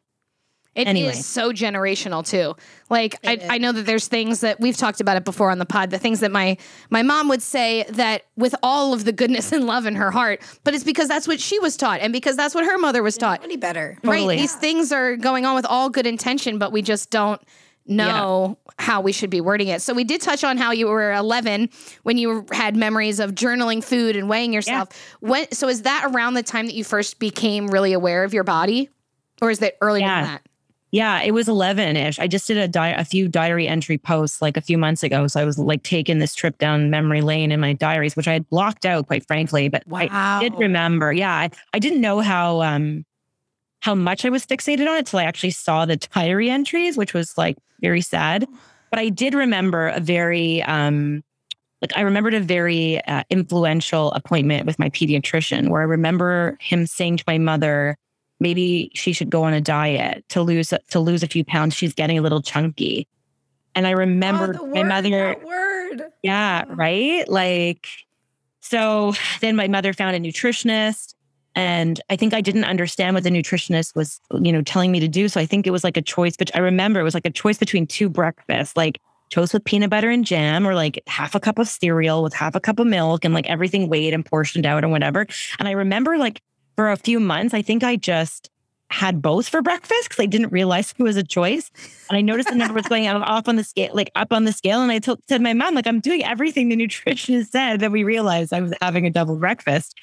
It is Anyway. so generational too. Like I, I know that there's things that we've talked about it before on the pod, the things that my my mom would say that with all of the goodness and love in her heart, but it's because that's what she was taught and because that's what her mother was taught. Any better? Totally. Right. These things are going on with all good intention, but we just don't know how we should be wording it. So we did touch on how you were 11 when you had memories of journaling food and weighing yourself. When so is that around the time that you first became really aware of your body or is that earlier Yeah. than that? Yeah, it was 11 ish. I just did a di- a few diary entry posts like a few months ago. So I was like taking this trip down memory lane in my diaries, which I had blocked out quite frankly. But I did remember. Yeah, I, I didn't know how um how much I was fixated on it till I actually saw the diary entries, which was like very sad. But I did remember a very um like I remembered a very uh, influential appointment with my pediatrician where I remember him saying to my mother, maybe she should go on a diet to lose to lose a few pounds. She's getting a little chunky. And I remember Oh, my mother word. yeah, right? Like, so then my mother found a nutritionist. And I think I didn't understand what the nutritionist was, you know, telling me to do. So I think it was like a choice, but I remember it was like a choice between two breakfasts, like toast with peanut butter and jam, or like half a cup of cereal with half a cup of milk and like everything weighed and portioned out or whatever. And I remember like for a few months, I think I just had both for breakfast because I didn't realize it was a choice. And I noticed the number was going off on the scale, like up on the scale. And I told said my mom, like, I'm doing everything the nutritionist said. That we realized I was having a double breakfast.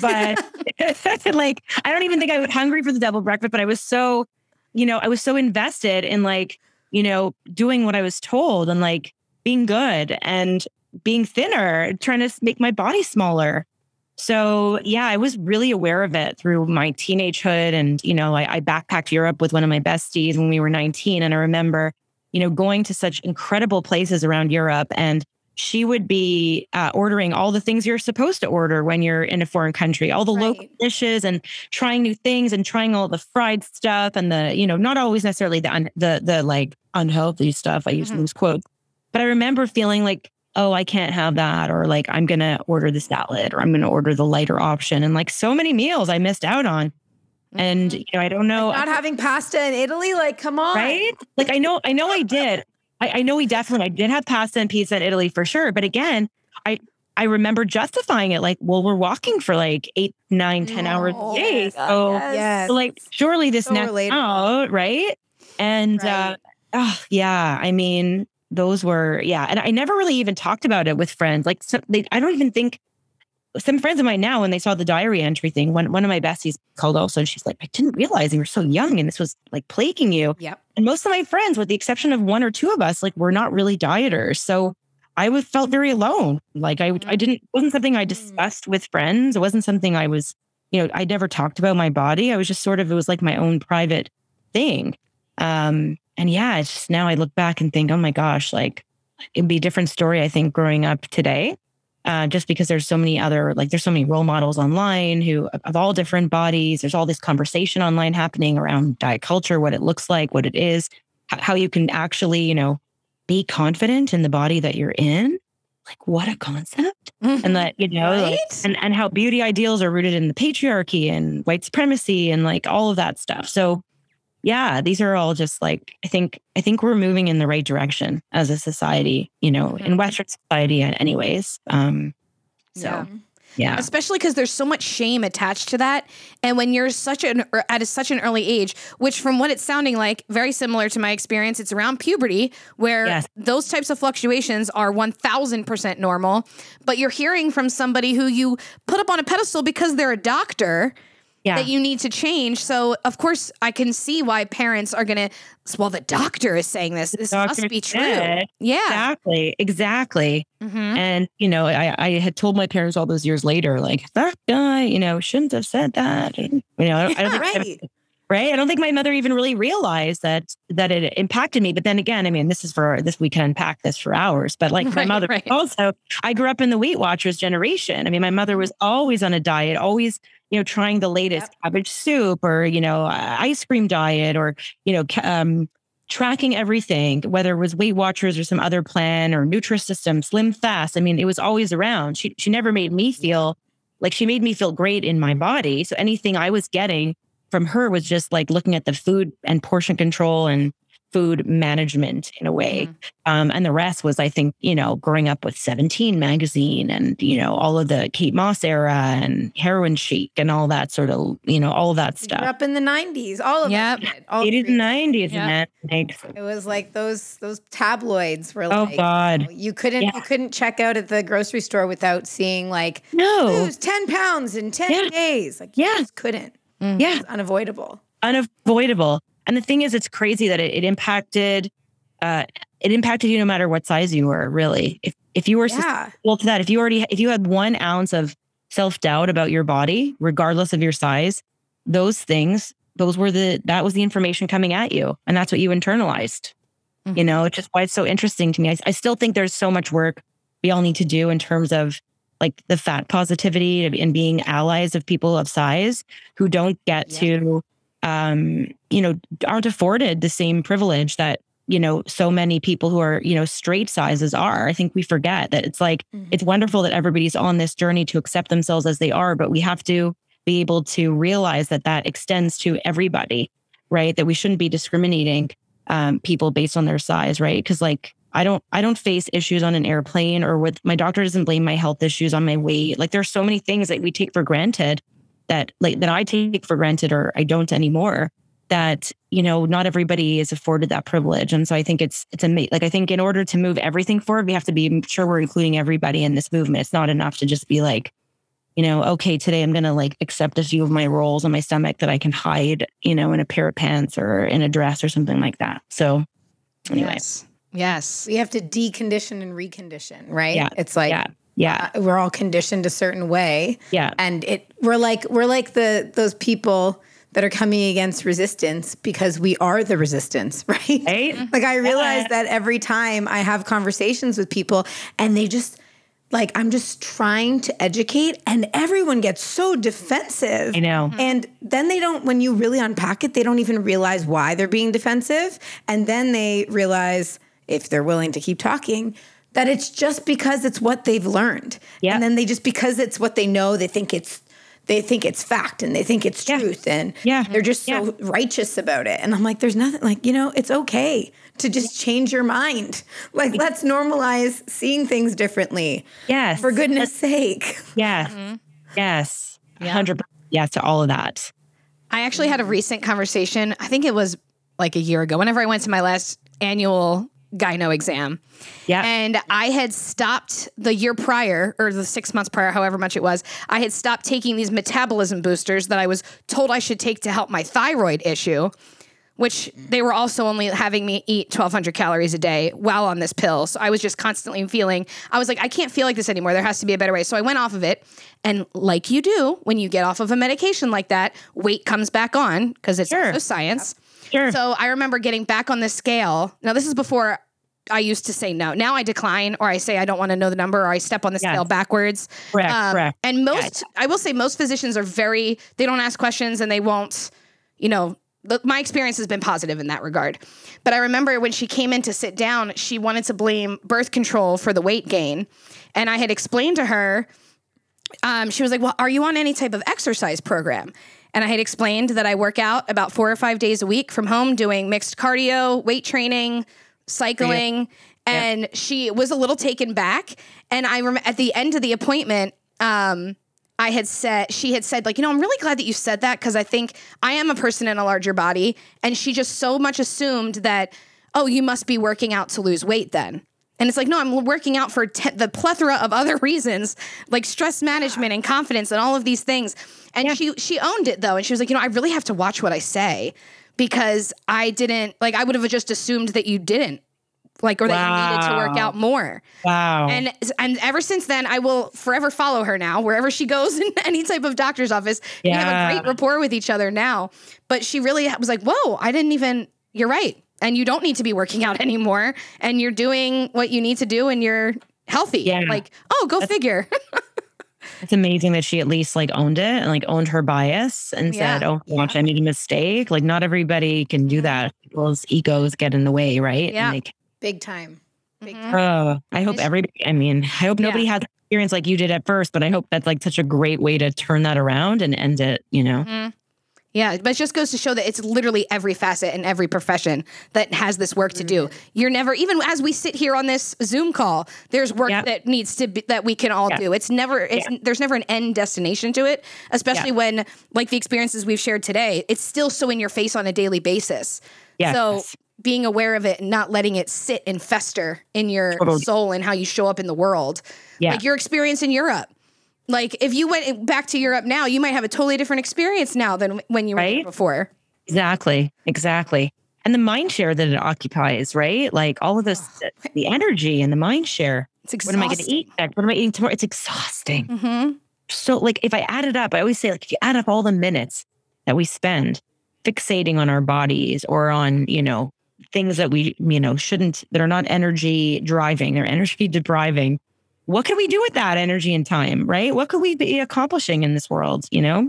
But like, I don't even think I was hungry for the double breakfast, but I was so, you know, I was so invested in like, you know, doing what I was told and like being good and being thinner, trying to make my body smaller. So yeah, I was really aware of it through my teenagehood. And, you know, I, I backpacked Europe with one of my besties when we were 19. And I remember, you know, going to such incredible places around Europe and she would be uh, ordering all the things you're supposed to order when you're in a foreign country, all the local dishes and trying new things and trying all the fried stuff and the, you know, not always necessarily the, un- the, the like unhealthy stuff. I use Mhm. those quotes, but I remember feeling like, oh, I can't have that, or like I'm gonna order the salad, or I'm gonna order the lighter option, and like so many meals I missed out on. And you know, I don't know, Not having pasta in Italy, like, come on. right? Like I know, I know, I did. I, I know we definitely, I did have pasta and pizza in Italy for sure. But again, I I remember justifying it like, well, we're walking for like eight, nine, ten hours a day, so yes. so, like surely this So relatable. out, right? And uh, oh yeah, I mean, those were yeah, and I never really even talked about it with friends. Like, so they, I don't even think some friends of mine now, when they saw the diary entry thing, one, one of my besties called also, and she's like, I didn't realize you were so young and this was like plaguing you. Yep. And most of my friends, with the exception of one or two of us, like we're not really dieters. So I was felt very alone. Like I, I didn't, wasn't something I discussed with friends. It wasn't something I was, you know, I never talked about my body. I was just sort of, it was like my own private thing. Um, and yeah, it's just now I look back and think, oh my gosh, like it'd be a different story, I think, growing up today. Uh, just because there's so many other, like there's so many role models online who of all different bodies. There's all this conversation online happening around diet culture, what it looks like, what it is, how you can actually, you know, be confident in the body that you're in. Like what a concept. And that, you know, like, and, and how beauty ideals are rooted in the patriarchy and white supremacy and like all of that stuff. So yeah, these are all just like I think I think we're moving in the right direction as a society, you know, in Western society anyways. Um so Yeah. yeah. especially because there's so much shame attached to that and when you're such an er, at a, such an early age which from what it's sounding like very similar to my experience it's around puberty where Yes. those types of fluctuations are 1000% normal but you're hearing from somebody who you put up on a pedestal because they're a doctor Yeah. that you need to change so of course i can see why parents are gonna well the doctor is saying this this must be true yeah Exactly. Exactly. Mhm. And, you know, I, I had told my parents all those years later, like, that guy, you know, shouldn't have said that. And, you know, I don't, I don't think Right. right? I don't think my mother even really realized that that it impacted me. But then again, I mean, this is for this we can unpack this for hours. But like my Right, mother right. also, I grew up in the Weight Watchers generation. I mean, my mother was always on a diet, always you know trying the latest cabbage soup or you know uh, ice cream diet or you know um, tracking everything, whether it was Weight Watchers or some other plan or Nutrisystem, Slim Fast. I mean, it was always around. She she never made me feel like she made me feel great in my body. So anything I was getting from her was just like looking at the food and portion control and food management in a way. Um, and the rest was, I think, you know, growing up with 17 magazine and, you know, all of the Kate Moss era and heroin chic and all that sort of, you know, all that stuff. up in the '90s. All of Yep. us did. All 80s and 90s, Yeah. man. Like, It was like those those tabloids were oh like God. you couldn't Yeah. you couldn't check out at the grocery store without seeing like No. lose 10 pounds in 10 Yeah. days. Like you Yeah. just couldn't. Yeah. It's unavoidable. unavoidable. And the thing is, it's crazy that it, it impacted, uh, it impacted you no matter what size you were. Really, if if you were Yeah. susceptible to that, if you already, if you had one ounce of self doubt about your body, regardless of your size, those things, those were the that was the information coming at you, and that's what you internalized. You know, it's just why it's so interesting to me. I, I still think there's so much work we all need to do in terms of like the fat positivity and being allies of people of size who don't get Yeah. to um you know aren't afforded the same privilege that you know so many people who are you know straight sizes are. I think we forget that it's like Mhm. it's wonderful that everybody's on this journey to accept themselves as they are but we have to be able to realize that that extends to everybody right? That we shouldn't be discriminating um, people based on their size right? Because like i don't i don't face issues on an airplane or with my doctor doesn't blame my health issues on my weight. Like there's so many things that we take for granted that like that i take for granted or i don't anymore that you know not everybody is afforded that privilege. And so i think it's it's a like i think in order to move everything forward we have to be sure we're including everybody in this movement. It's not enough to just be like you know okay today i'm going to like accept a few of my rolls on my stomach that i can hide you know in a pair of pants or in a dress or something like that. So anyways yes. Yes. We have to decondition and recondition, right? Yeah. It's like yeah yeah. Uh, we're all conditioned a certain way. yeah. And it we're like we're like the those people that are coming against resistance because we are the resistance right? Right? Like i realize Yeah. that every time i have conversations with people and they just like i'm just trying to educate and everyone gets so defensive. I know. And then they don't when you really unpack it they don't even realize why they're being defensive. And then they realize if they're willing to keep talking that it's just because it's what they've learned Yeah. and then they just because it's what they know they think it's they think it's fact and they think it's Yeah. truth and Yeah. they're just so Yeah. righteous about it and i'm like there's nothing like you know it's okay to just change your mind like let's normalize seeing things differently yes for goodness sake yes mm-hmm. yes 100 yes to all of that I actually had a recent conversation. I think it was like a year ago. Whenever I went to my last annual gyno exam. Yeah. And I had stopped the year prior, or the six months prior, however much it was, I had stopped taking these metabolism boosters that I was told I should take to help my thyroid issue, which they were also only having me eat 1,200 calories a day while on this pill. So I was just constantly feeling, I was like, I can't feel like this anymore. There has to be a better way. So I went off of it. And like you do, when you get off of a medication like that, weight comes back on because it's Sure. also science. Sure. So I remember getting back on the scale. Now, this is before I used to say no. Now I decline or I say I don't want to know the number or I step on the Yes. scale backwards. Correct, correct. And most, I will say, most physicians are very, they don't ask questions and they won't, you know, my experience has been positive in that regard. But I remember when she came in to sit down, she wanted to blame birth control for the weight gain. And I had explained to her, um, she was like, Well, are you on any type of exercise program? And I had explained that I work out about four or five days a week from home doing mixed cardio, weight training, cycling. And she was a little taken back. And I remember at the end of the appointment, um, I had said, she had said, like, you know, I'm really glad that you said that because I think I am a person in a larger body. And she just so much assumed that, oh, you must be working out to lose weight then. And it's like, no, I'm working out for te- the plethora of other reasons, like stress management and confidence and all of these things. And she she owned it though, and she was like, you know, I really have to watch what I say because I didn't like I would have just assumed that you didn't like or that you needed to work out more. wow. And and ever since then, I will forever follow her now wherever she goes in any type of doctor's office. Yeah. We have a great rapport with each other now. But she really was like, "Whoa, I didn't even." You're right, and you don't need to be working out anymore, and you're doing what you need to do, and you're healthy. Yeah. Like, oh, go figure. it's amazing that she at least like owned it and like owned her bias and said, Yeah. "Oh, gosh, I made a mistake." Like not everybody can do that. People's egos get in the way, right? Yeah. And they can- Big time. Big Mhm. time. oh, I hope It's- everybody. I mean, I hope nobody Yeah. had the experience like you did at first, but I hope that's like such a great way to turn that around and end it. You know? Mhm. Yeah, but it just goes to show that it's literally every facet and every profession that has this work to do. Mm-hmm. You're never even as we sit here on this Zoom call, there's work Yeah. that needs to be that we can all Yeah. do. It's never it's there's never an end destination to it, especially when like the experiences we've shared today, it's still so in your face on a daily basis. Yes. So being aware of it and not letting it sit and fester in your Totally. soul and how you show up in the world. Yeah. Like your experience in Europe. Like if you went back to Europe now, you might have a totally different experience now than when you were Right? before. Exactly. Exactly. And the mind share that it occupies, right? Like all of this, the energy and the mind share. It's What am I going to eat next? What am I eating tomorrow? It's exhausting. Mm-hmm. So, like, if I add it up, I always say, like, if you add up all the minutes that we spend fixating on our bodies or on, you know, things that we, you know, shouldn't, that are not energy driving, they're energy depriving. What could we do with that energy and time, right? What could we be accomplishing in this world, you know?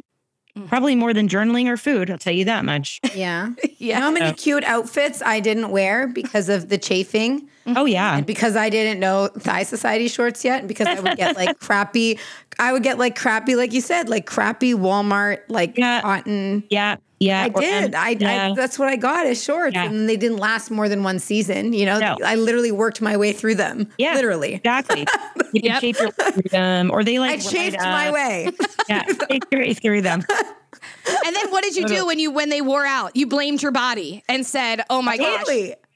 Mm. Probably more than journaling or food, I'll tell you that much. Yeah. You Yeah. know how many cute outfits I didn't wear because of the chafing? Oh, yeah. And because I didn't know Thigh Society shorts yet, and because I would get like crappy, I would get like crappy, like you said, like crappy Walmart, like Yeah. cotton. Yeah. Yeah. I or- did. I, yeah. I that's what I got as shorts, Yeah. and they didn't last more than one season. You know, No. I literally worked my way through them. Yeah. literally. Exactly. You Yep. chafe your way through them, or they like I light chafed my way. Yeah, chafe your way through them. And then what did you do when you when they wore out? You blamed your body and said, "Oh my gosh."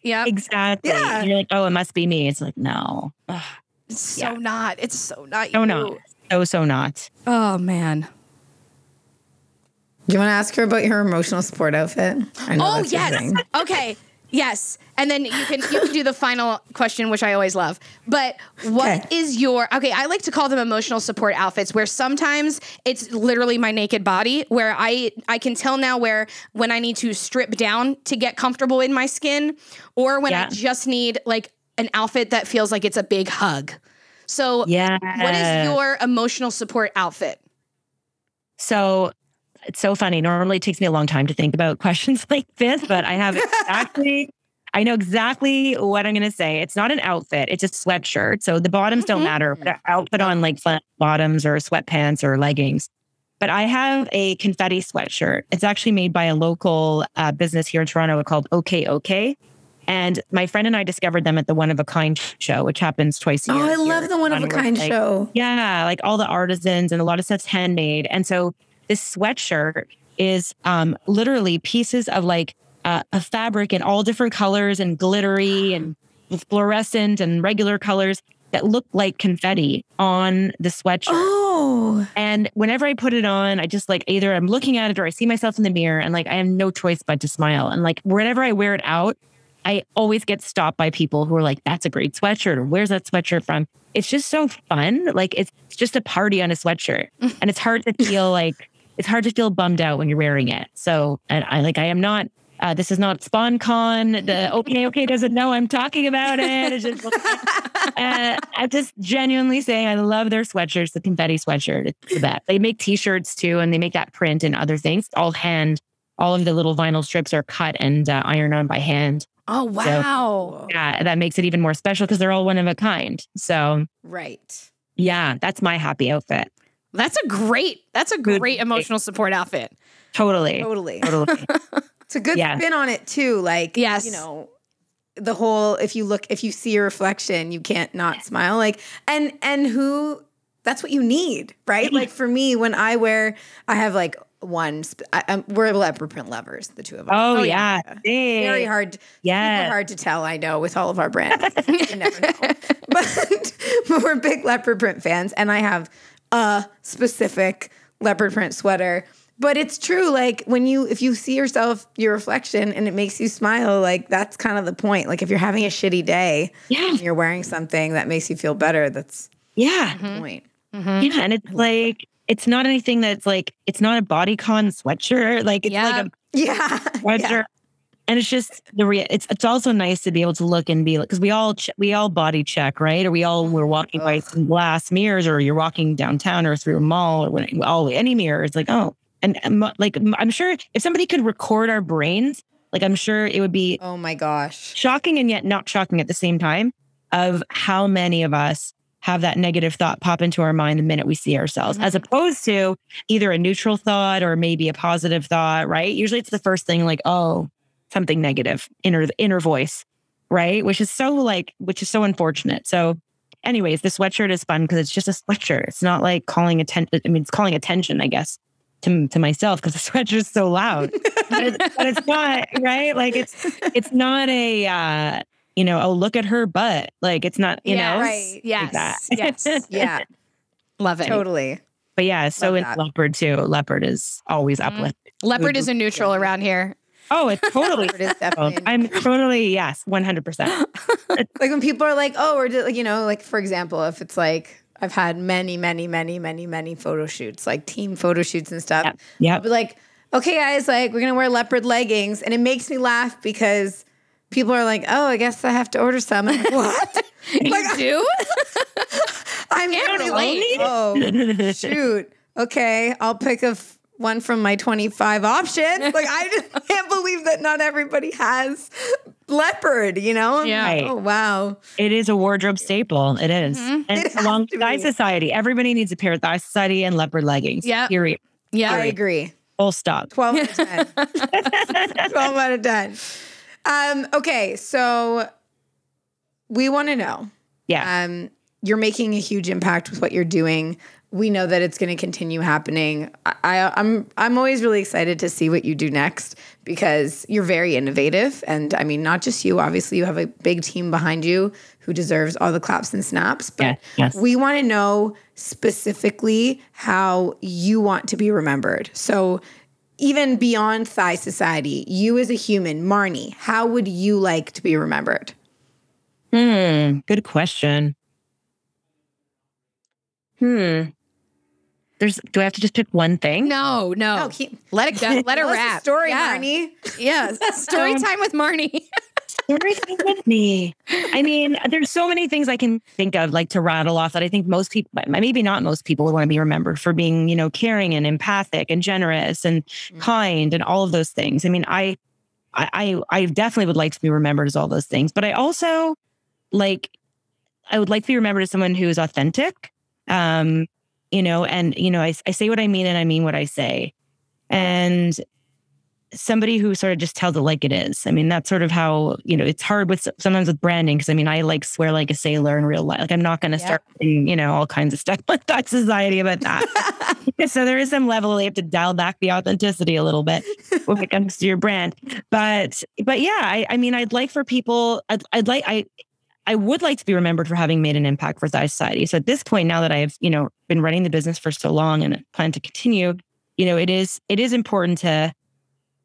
Totally. Yeah. Exactly. Yeah. And you're like, oh, it must be me. It's like, no. Ugh, It's so Yeah. not. It's so not no, you. no. So, so not. Oh man. Do you want to ask her about your emotional support outfit? I know Oh yes. okay. Yes. And then you can you can do the final question, which I always love. But what is Okay. your okay? I like to call them emotional support outfits, where sometimes it's literally my naked body, where I I can tell now where when I need to strip down to get comfortable in my skin, or when I just need like an outfit that feels like it's a big hug. So Yeah. what is your emotional support outfit? So it's so funny. Normally it takes me a long time to think about questions like this, but I have exactly, I know exactly what I'm going to say. It's not an outfit, it's a sweatshirt. So the bottoms don't Mhm. matter. But I'll put on like flat bottoms or sweatpants or leggings. But I have a confetti sweatshirt. It's actually made by a local uh, business here in Toronto called OK OK. And my friend and I discovered them at the One of a Kind show, which happens twice a year. Oh. I love the one of a kind like, show. yeah, like all the artisans and a lot of stuff's handmade. And so this sweatshirt is um, literally pieces of like uh, a fabric in all different colors and glittery and fluorescent and regular colors that look like confetti on the sweatshirt. Oh. And whenever I put it on, I just like either I'm looking at it or I see myself in the mirror and like I have no choice but to smile. And like whenever I wear it out, I always get stopped by people who are like, that's a great sweatshirt or where's that sweatshirt from? It's just so fun. Like it's just a party on a sweatshirt. and it's hard to feel like it's hard to feel bummed out when you're wearing it. So and I like I am not uh, this is not SponCon. The OK OK doesn't know I'm talking about it. It's just, uh, I'm just genuinely saying I love their sweatshirts. The confetti sweatshirt, it's the best. They make T-shirts too, and they make that print and other things all hand. All of the little vinyl strips are cut and uh, ironed on by hand. Oh wow. Yeah, that makes it even more special because they're all one of a kind. So Right. yeah, that's my happy outfit. That's a great that's a Good great emotional support outfit. Totally, Totally. totally. It's a good Yeah. spin on it too. Like, Yes. you know, the whole if you look if you see your reflection, you can't not smile. Like, and and who that's what you need, right? Like for me, when I wear, I have like one. Sp- I, I'm, we're leopard print lovers, the two of us. Oh, oh yeah. yeah, Very hard. Yeah. Hard to tell, I know, with all of our brands. you never know. But, but we're big leopard print fans, and I have a specific leopard print sweater. But it's true, like when you if you see yourself, your reflection, and it makes you smile, like that's kind of the point. Like if you're having a shitty day Yeah. and you're wearing something that makes you feel better, that's Yeah. the mm-hmm. point. Mm-hmm. Yeah. And it's like, it's not anything that's like, it's not a bodycon sweatshirt. Like, it's Yeah. like a Yeah. sweatshirt. And it's just the rea- it's it's also nice to be able to look and be like because we all ch- we all body check right or we all we're walking by some glass mirrors or you're walking downtown or through a mall or when, all any mirror it's like oh and like I'm sure if somebody could record our brains like I'm sure it would be Oh my gosh. shocking and yet not shocking at the same time of how many of us have that negative thought pop into our mind the minute we see ourselves, as mm-hmm. opposed to either a neutral thought or maybe a positive thought, right? Usually it's the first thing like, oh, something negative, inner inner voice, right? Which is so like, which is so unfortunate. So anyways, the sweatshirt is fun because it's just a sweatshirt. It's not like calling attention. I mean, it's calling attention, I guess, to, to myself because the sweatshirt is so loud. but, it's, but it's not right. Like it's it's not a uh, you know, oh look at her butt. Like it's not you Yes. know. Right. Yes. that. Yes. Yeah. Love it. totally. But yeah, so Love is that. leopard too. Leopard is always Mhm. uplifting. Leopard is a neutral around here. Oh, it's totally. It is definitely. I'm totally yes, one hundred percent. like when people are like, oh, or do- like, you know, like for example, if it's like I've had many, many, many, many, many photo shoots, like team photo shoots and stuff. Yep. I'll Yep. like, okay, guys, like we're gonna wear leopard leggings, and it makes me laugh because people are like, oh, I guess I have to order some. I'm like, what? you do? I'm Can't really relate. like, oh, shoot. Okay, I'll pick a f- one from my 25 options. Like I just can't believe that not everybody has leopard. You know? Yeah. Right. Oh wow. It is a wardrobe staple. It is. And It it's along to Thigh. Society. Everybody needs a pair of Thigh Society and leopard leggings. Yep. Period. Yeah. I agree. Full stop. 12 out of 10. 12 out of 10. Um, okay, so we want to know. Yeah. Um, you're making a huge impact with what you're doing. We know that it's going to continue happening. I, I, I'm I'm always really excited to see what you do next because you're very innovative, and I mean, not just you. Obviously, you have a big team behind you who deserves all the claps and snaps. But yes. we want to know specifically how you want to be remembered. So even beyond Thigh Society, you as a human, Marnie, how would you like to be remembered? Hmm. Good question. Hmm. There's. Do I have to just pick one thing? No, no. No, keep- Let it go. Let it Tell wrap. story, yeah. Marnie. Yeah. Story time with Marnie. Story time with me. I mean, there's so many things I can think of, like to rattle off that I think most people, maybe not most people, would want to be remembered for being, you know, caring and empathic and generous and kind and all of those things. I mean, I, I, I I definitely would like to be remembered as all those things, but I also like, I would like to be remembered as someone who is authentic. Um, you know, and you know, I, I say what I mean and I mean what I say, and somebody who sort of just tells it like it is. I mean, that's sort of how, you know, it's hard with sometimes with branding because I mean, I like swear like a sailor in real life. Like, I'm not going to Yeah. start, you know, all kinds of stuff with Thigh Society about that. so there is some level you have to dial back the authenticity a little bit when it comes to your brand. But, but yeah, I, I mean, I'd like for people, I'd, I'd like, I, I would like to be remembered for having made an impact for Thigh Society. So at this point, now that I've, you know, been running the business for so long and plan to continue, you know, it is it is important to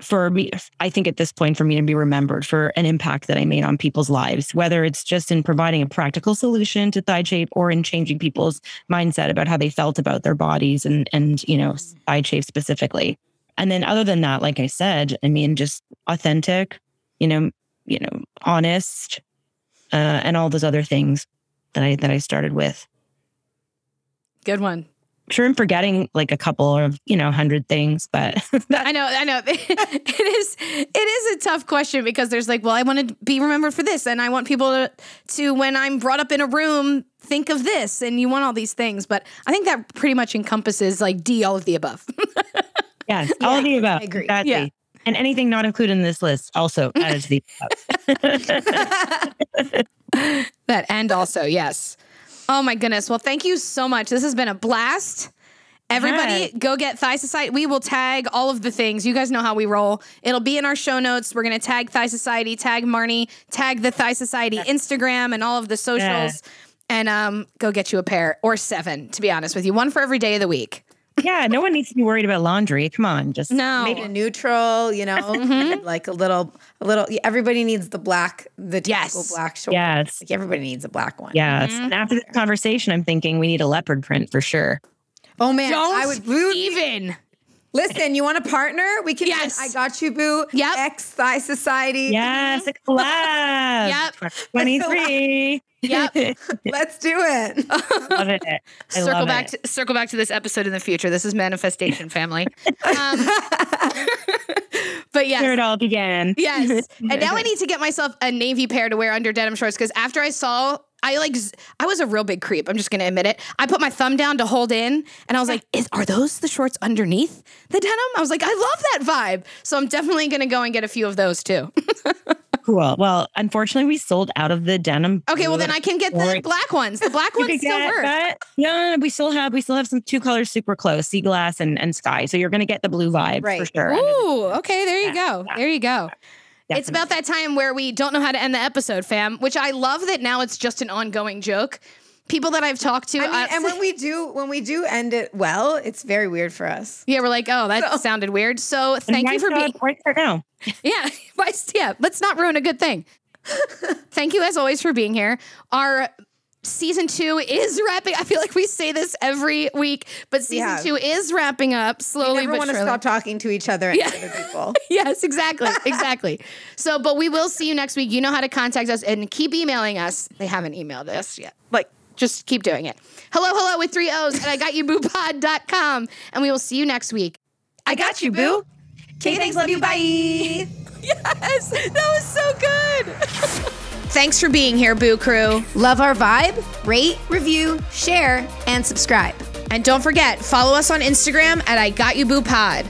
for me, I think at this point for me to be remembered for an impact that I made on people's lives, whether it's just in providing a practical solution to thigh chafe or in changing people's mindset about how they felt about their bodies and and you know, mm. thigh chafe specifically. And then other than that, like I said, I mean just authentic, you know, you know, honest, uh, and all those other things that I that I started with. Good one. I'm sure I'm forgetting like a couple of you know hundred things, but I know, I know. it is it is a tough question because there's like, well, I want to be remembered for this, and I want people to to when I'm brought up in a room think of this, and you want all these things. But I think that pretty much encompasses like D all of the above. yes, all Yeah, of the above. I agree. Exactly. Yeah. And anything not included in this list also added to the that and also yes. Oh my goodness. Well, thank you so much. This has been a blast. Everybody, go get Thigh Society. We will tag all of the things. You guys know how we roll. It'll be in our show notes. We're going to tag Thigh Society, tag Marnie, tag the Thigh Society Instagram and all of the socials. Yeah. And um, go get you a pair or seven, to be honest with you. One for every day of the week. Yeah, no one needs to be worried about laundry. Come on, just No. Make it neutral, you know, Mm-hmm. like a little, a little. Everybody needs the black, the typical Yes. black short. yes, Like everybody needs a black one. yes. Mm-hmm. And after this conversation, I'm thinking we need a leopard print for sure. Oh man, Don't I would. we would- even. Listen, you want a partner? We can. Yes. I got you, boo. Yep. X Thigh Society. Yes, a collab. Yep. 23. Yep. Let's do it. love it. I circle love back it. to circle back to this episode in the future. This is manifestation family. Um, but yes, Here it all began. Yes. And now I need to get myself a navy pair to wear under denim shorts because after I saw, I like, I was a real big creep. I'm just going to admit it. I put my thumb down to hold in and I was like, Is, are those the shorts underneath the denim? I was like, I love that vibe. So I'm definitely going to go and get a few of those too. Cool. Well, unfortunately, we sold out of the denim. okay. Well, then I can get the black ones. The black ones still work. that. No, no, no, we still have we still have some two colors super close, sea glass and, and sky. So you're gonna get the blue vibe for sure. Ooh, okay. There you Yeah, go. yeah, There you go. It's about that time where we don't know how to end the episode, fam, which I love that now it's just an ongoing joke. People that I've talked to, I mean, uh, and when we do, when we do end it well, it's very weird for us. yeah, we're like, oh, that So- sounded weird. So thank you for start being, right now. yeah, why- yeah. Let's not ruin a good thing. thank you as always for being here. Our season two is wrapping. I feel like we say this every week, but season have. two is wrapping up We slowly never but want to stop talking to each other and Yeah. other people. yes, exactly. Exactly. so, but we will see you next week. You know how to contact us and keep emailing us. They haven't emailed us yet. Like, just keep doing it. Hello, hello with three O's at I got you boopod.com. And we will see you next week. I got you, boo. Okay, thanks. Love you. Bye. Yes, that was so good. Thanks for being here, Boo Crew. Love our vibe? Rate, review, share, and subscribe. And don't forget, follow us on Instagram at I Got You Boo Pod.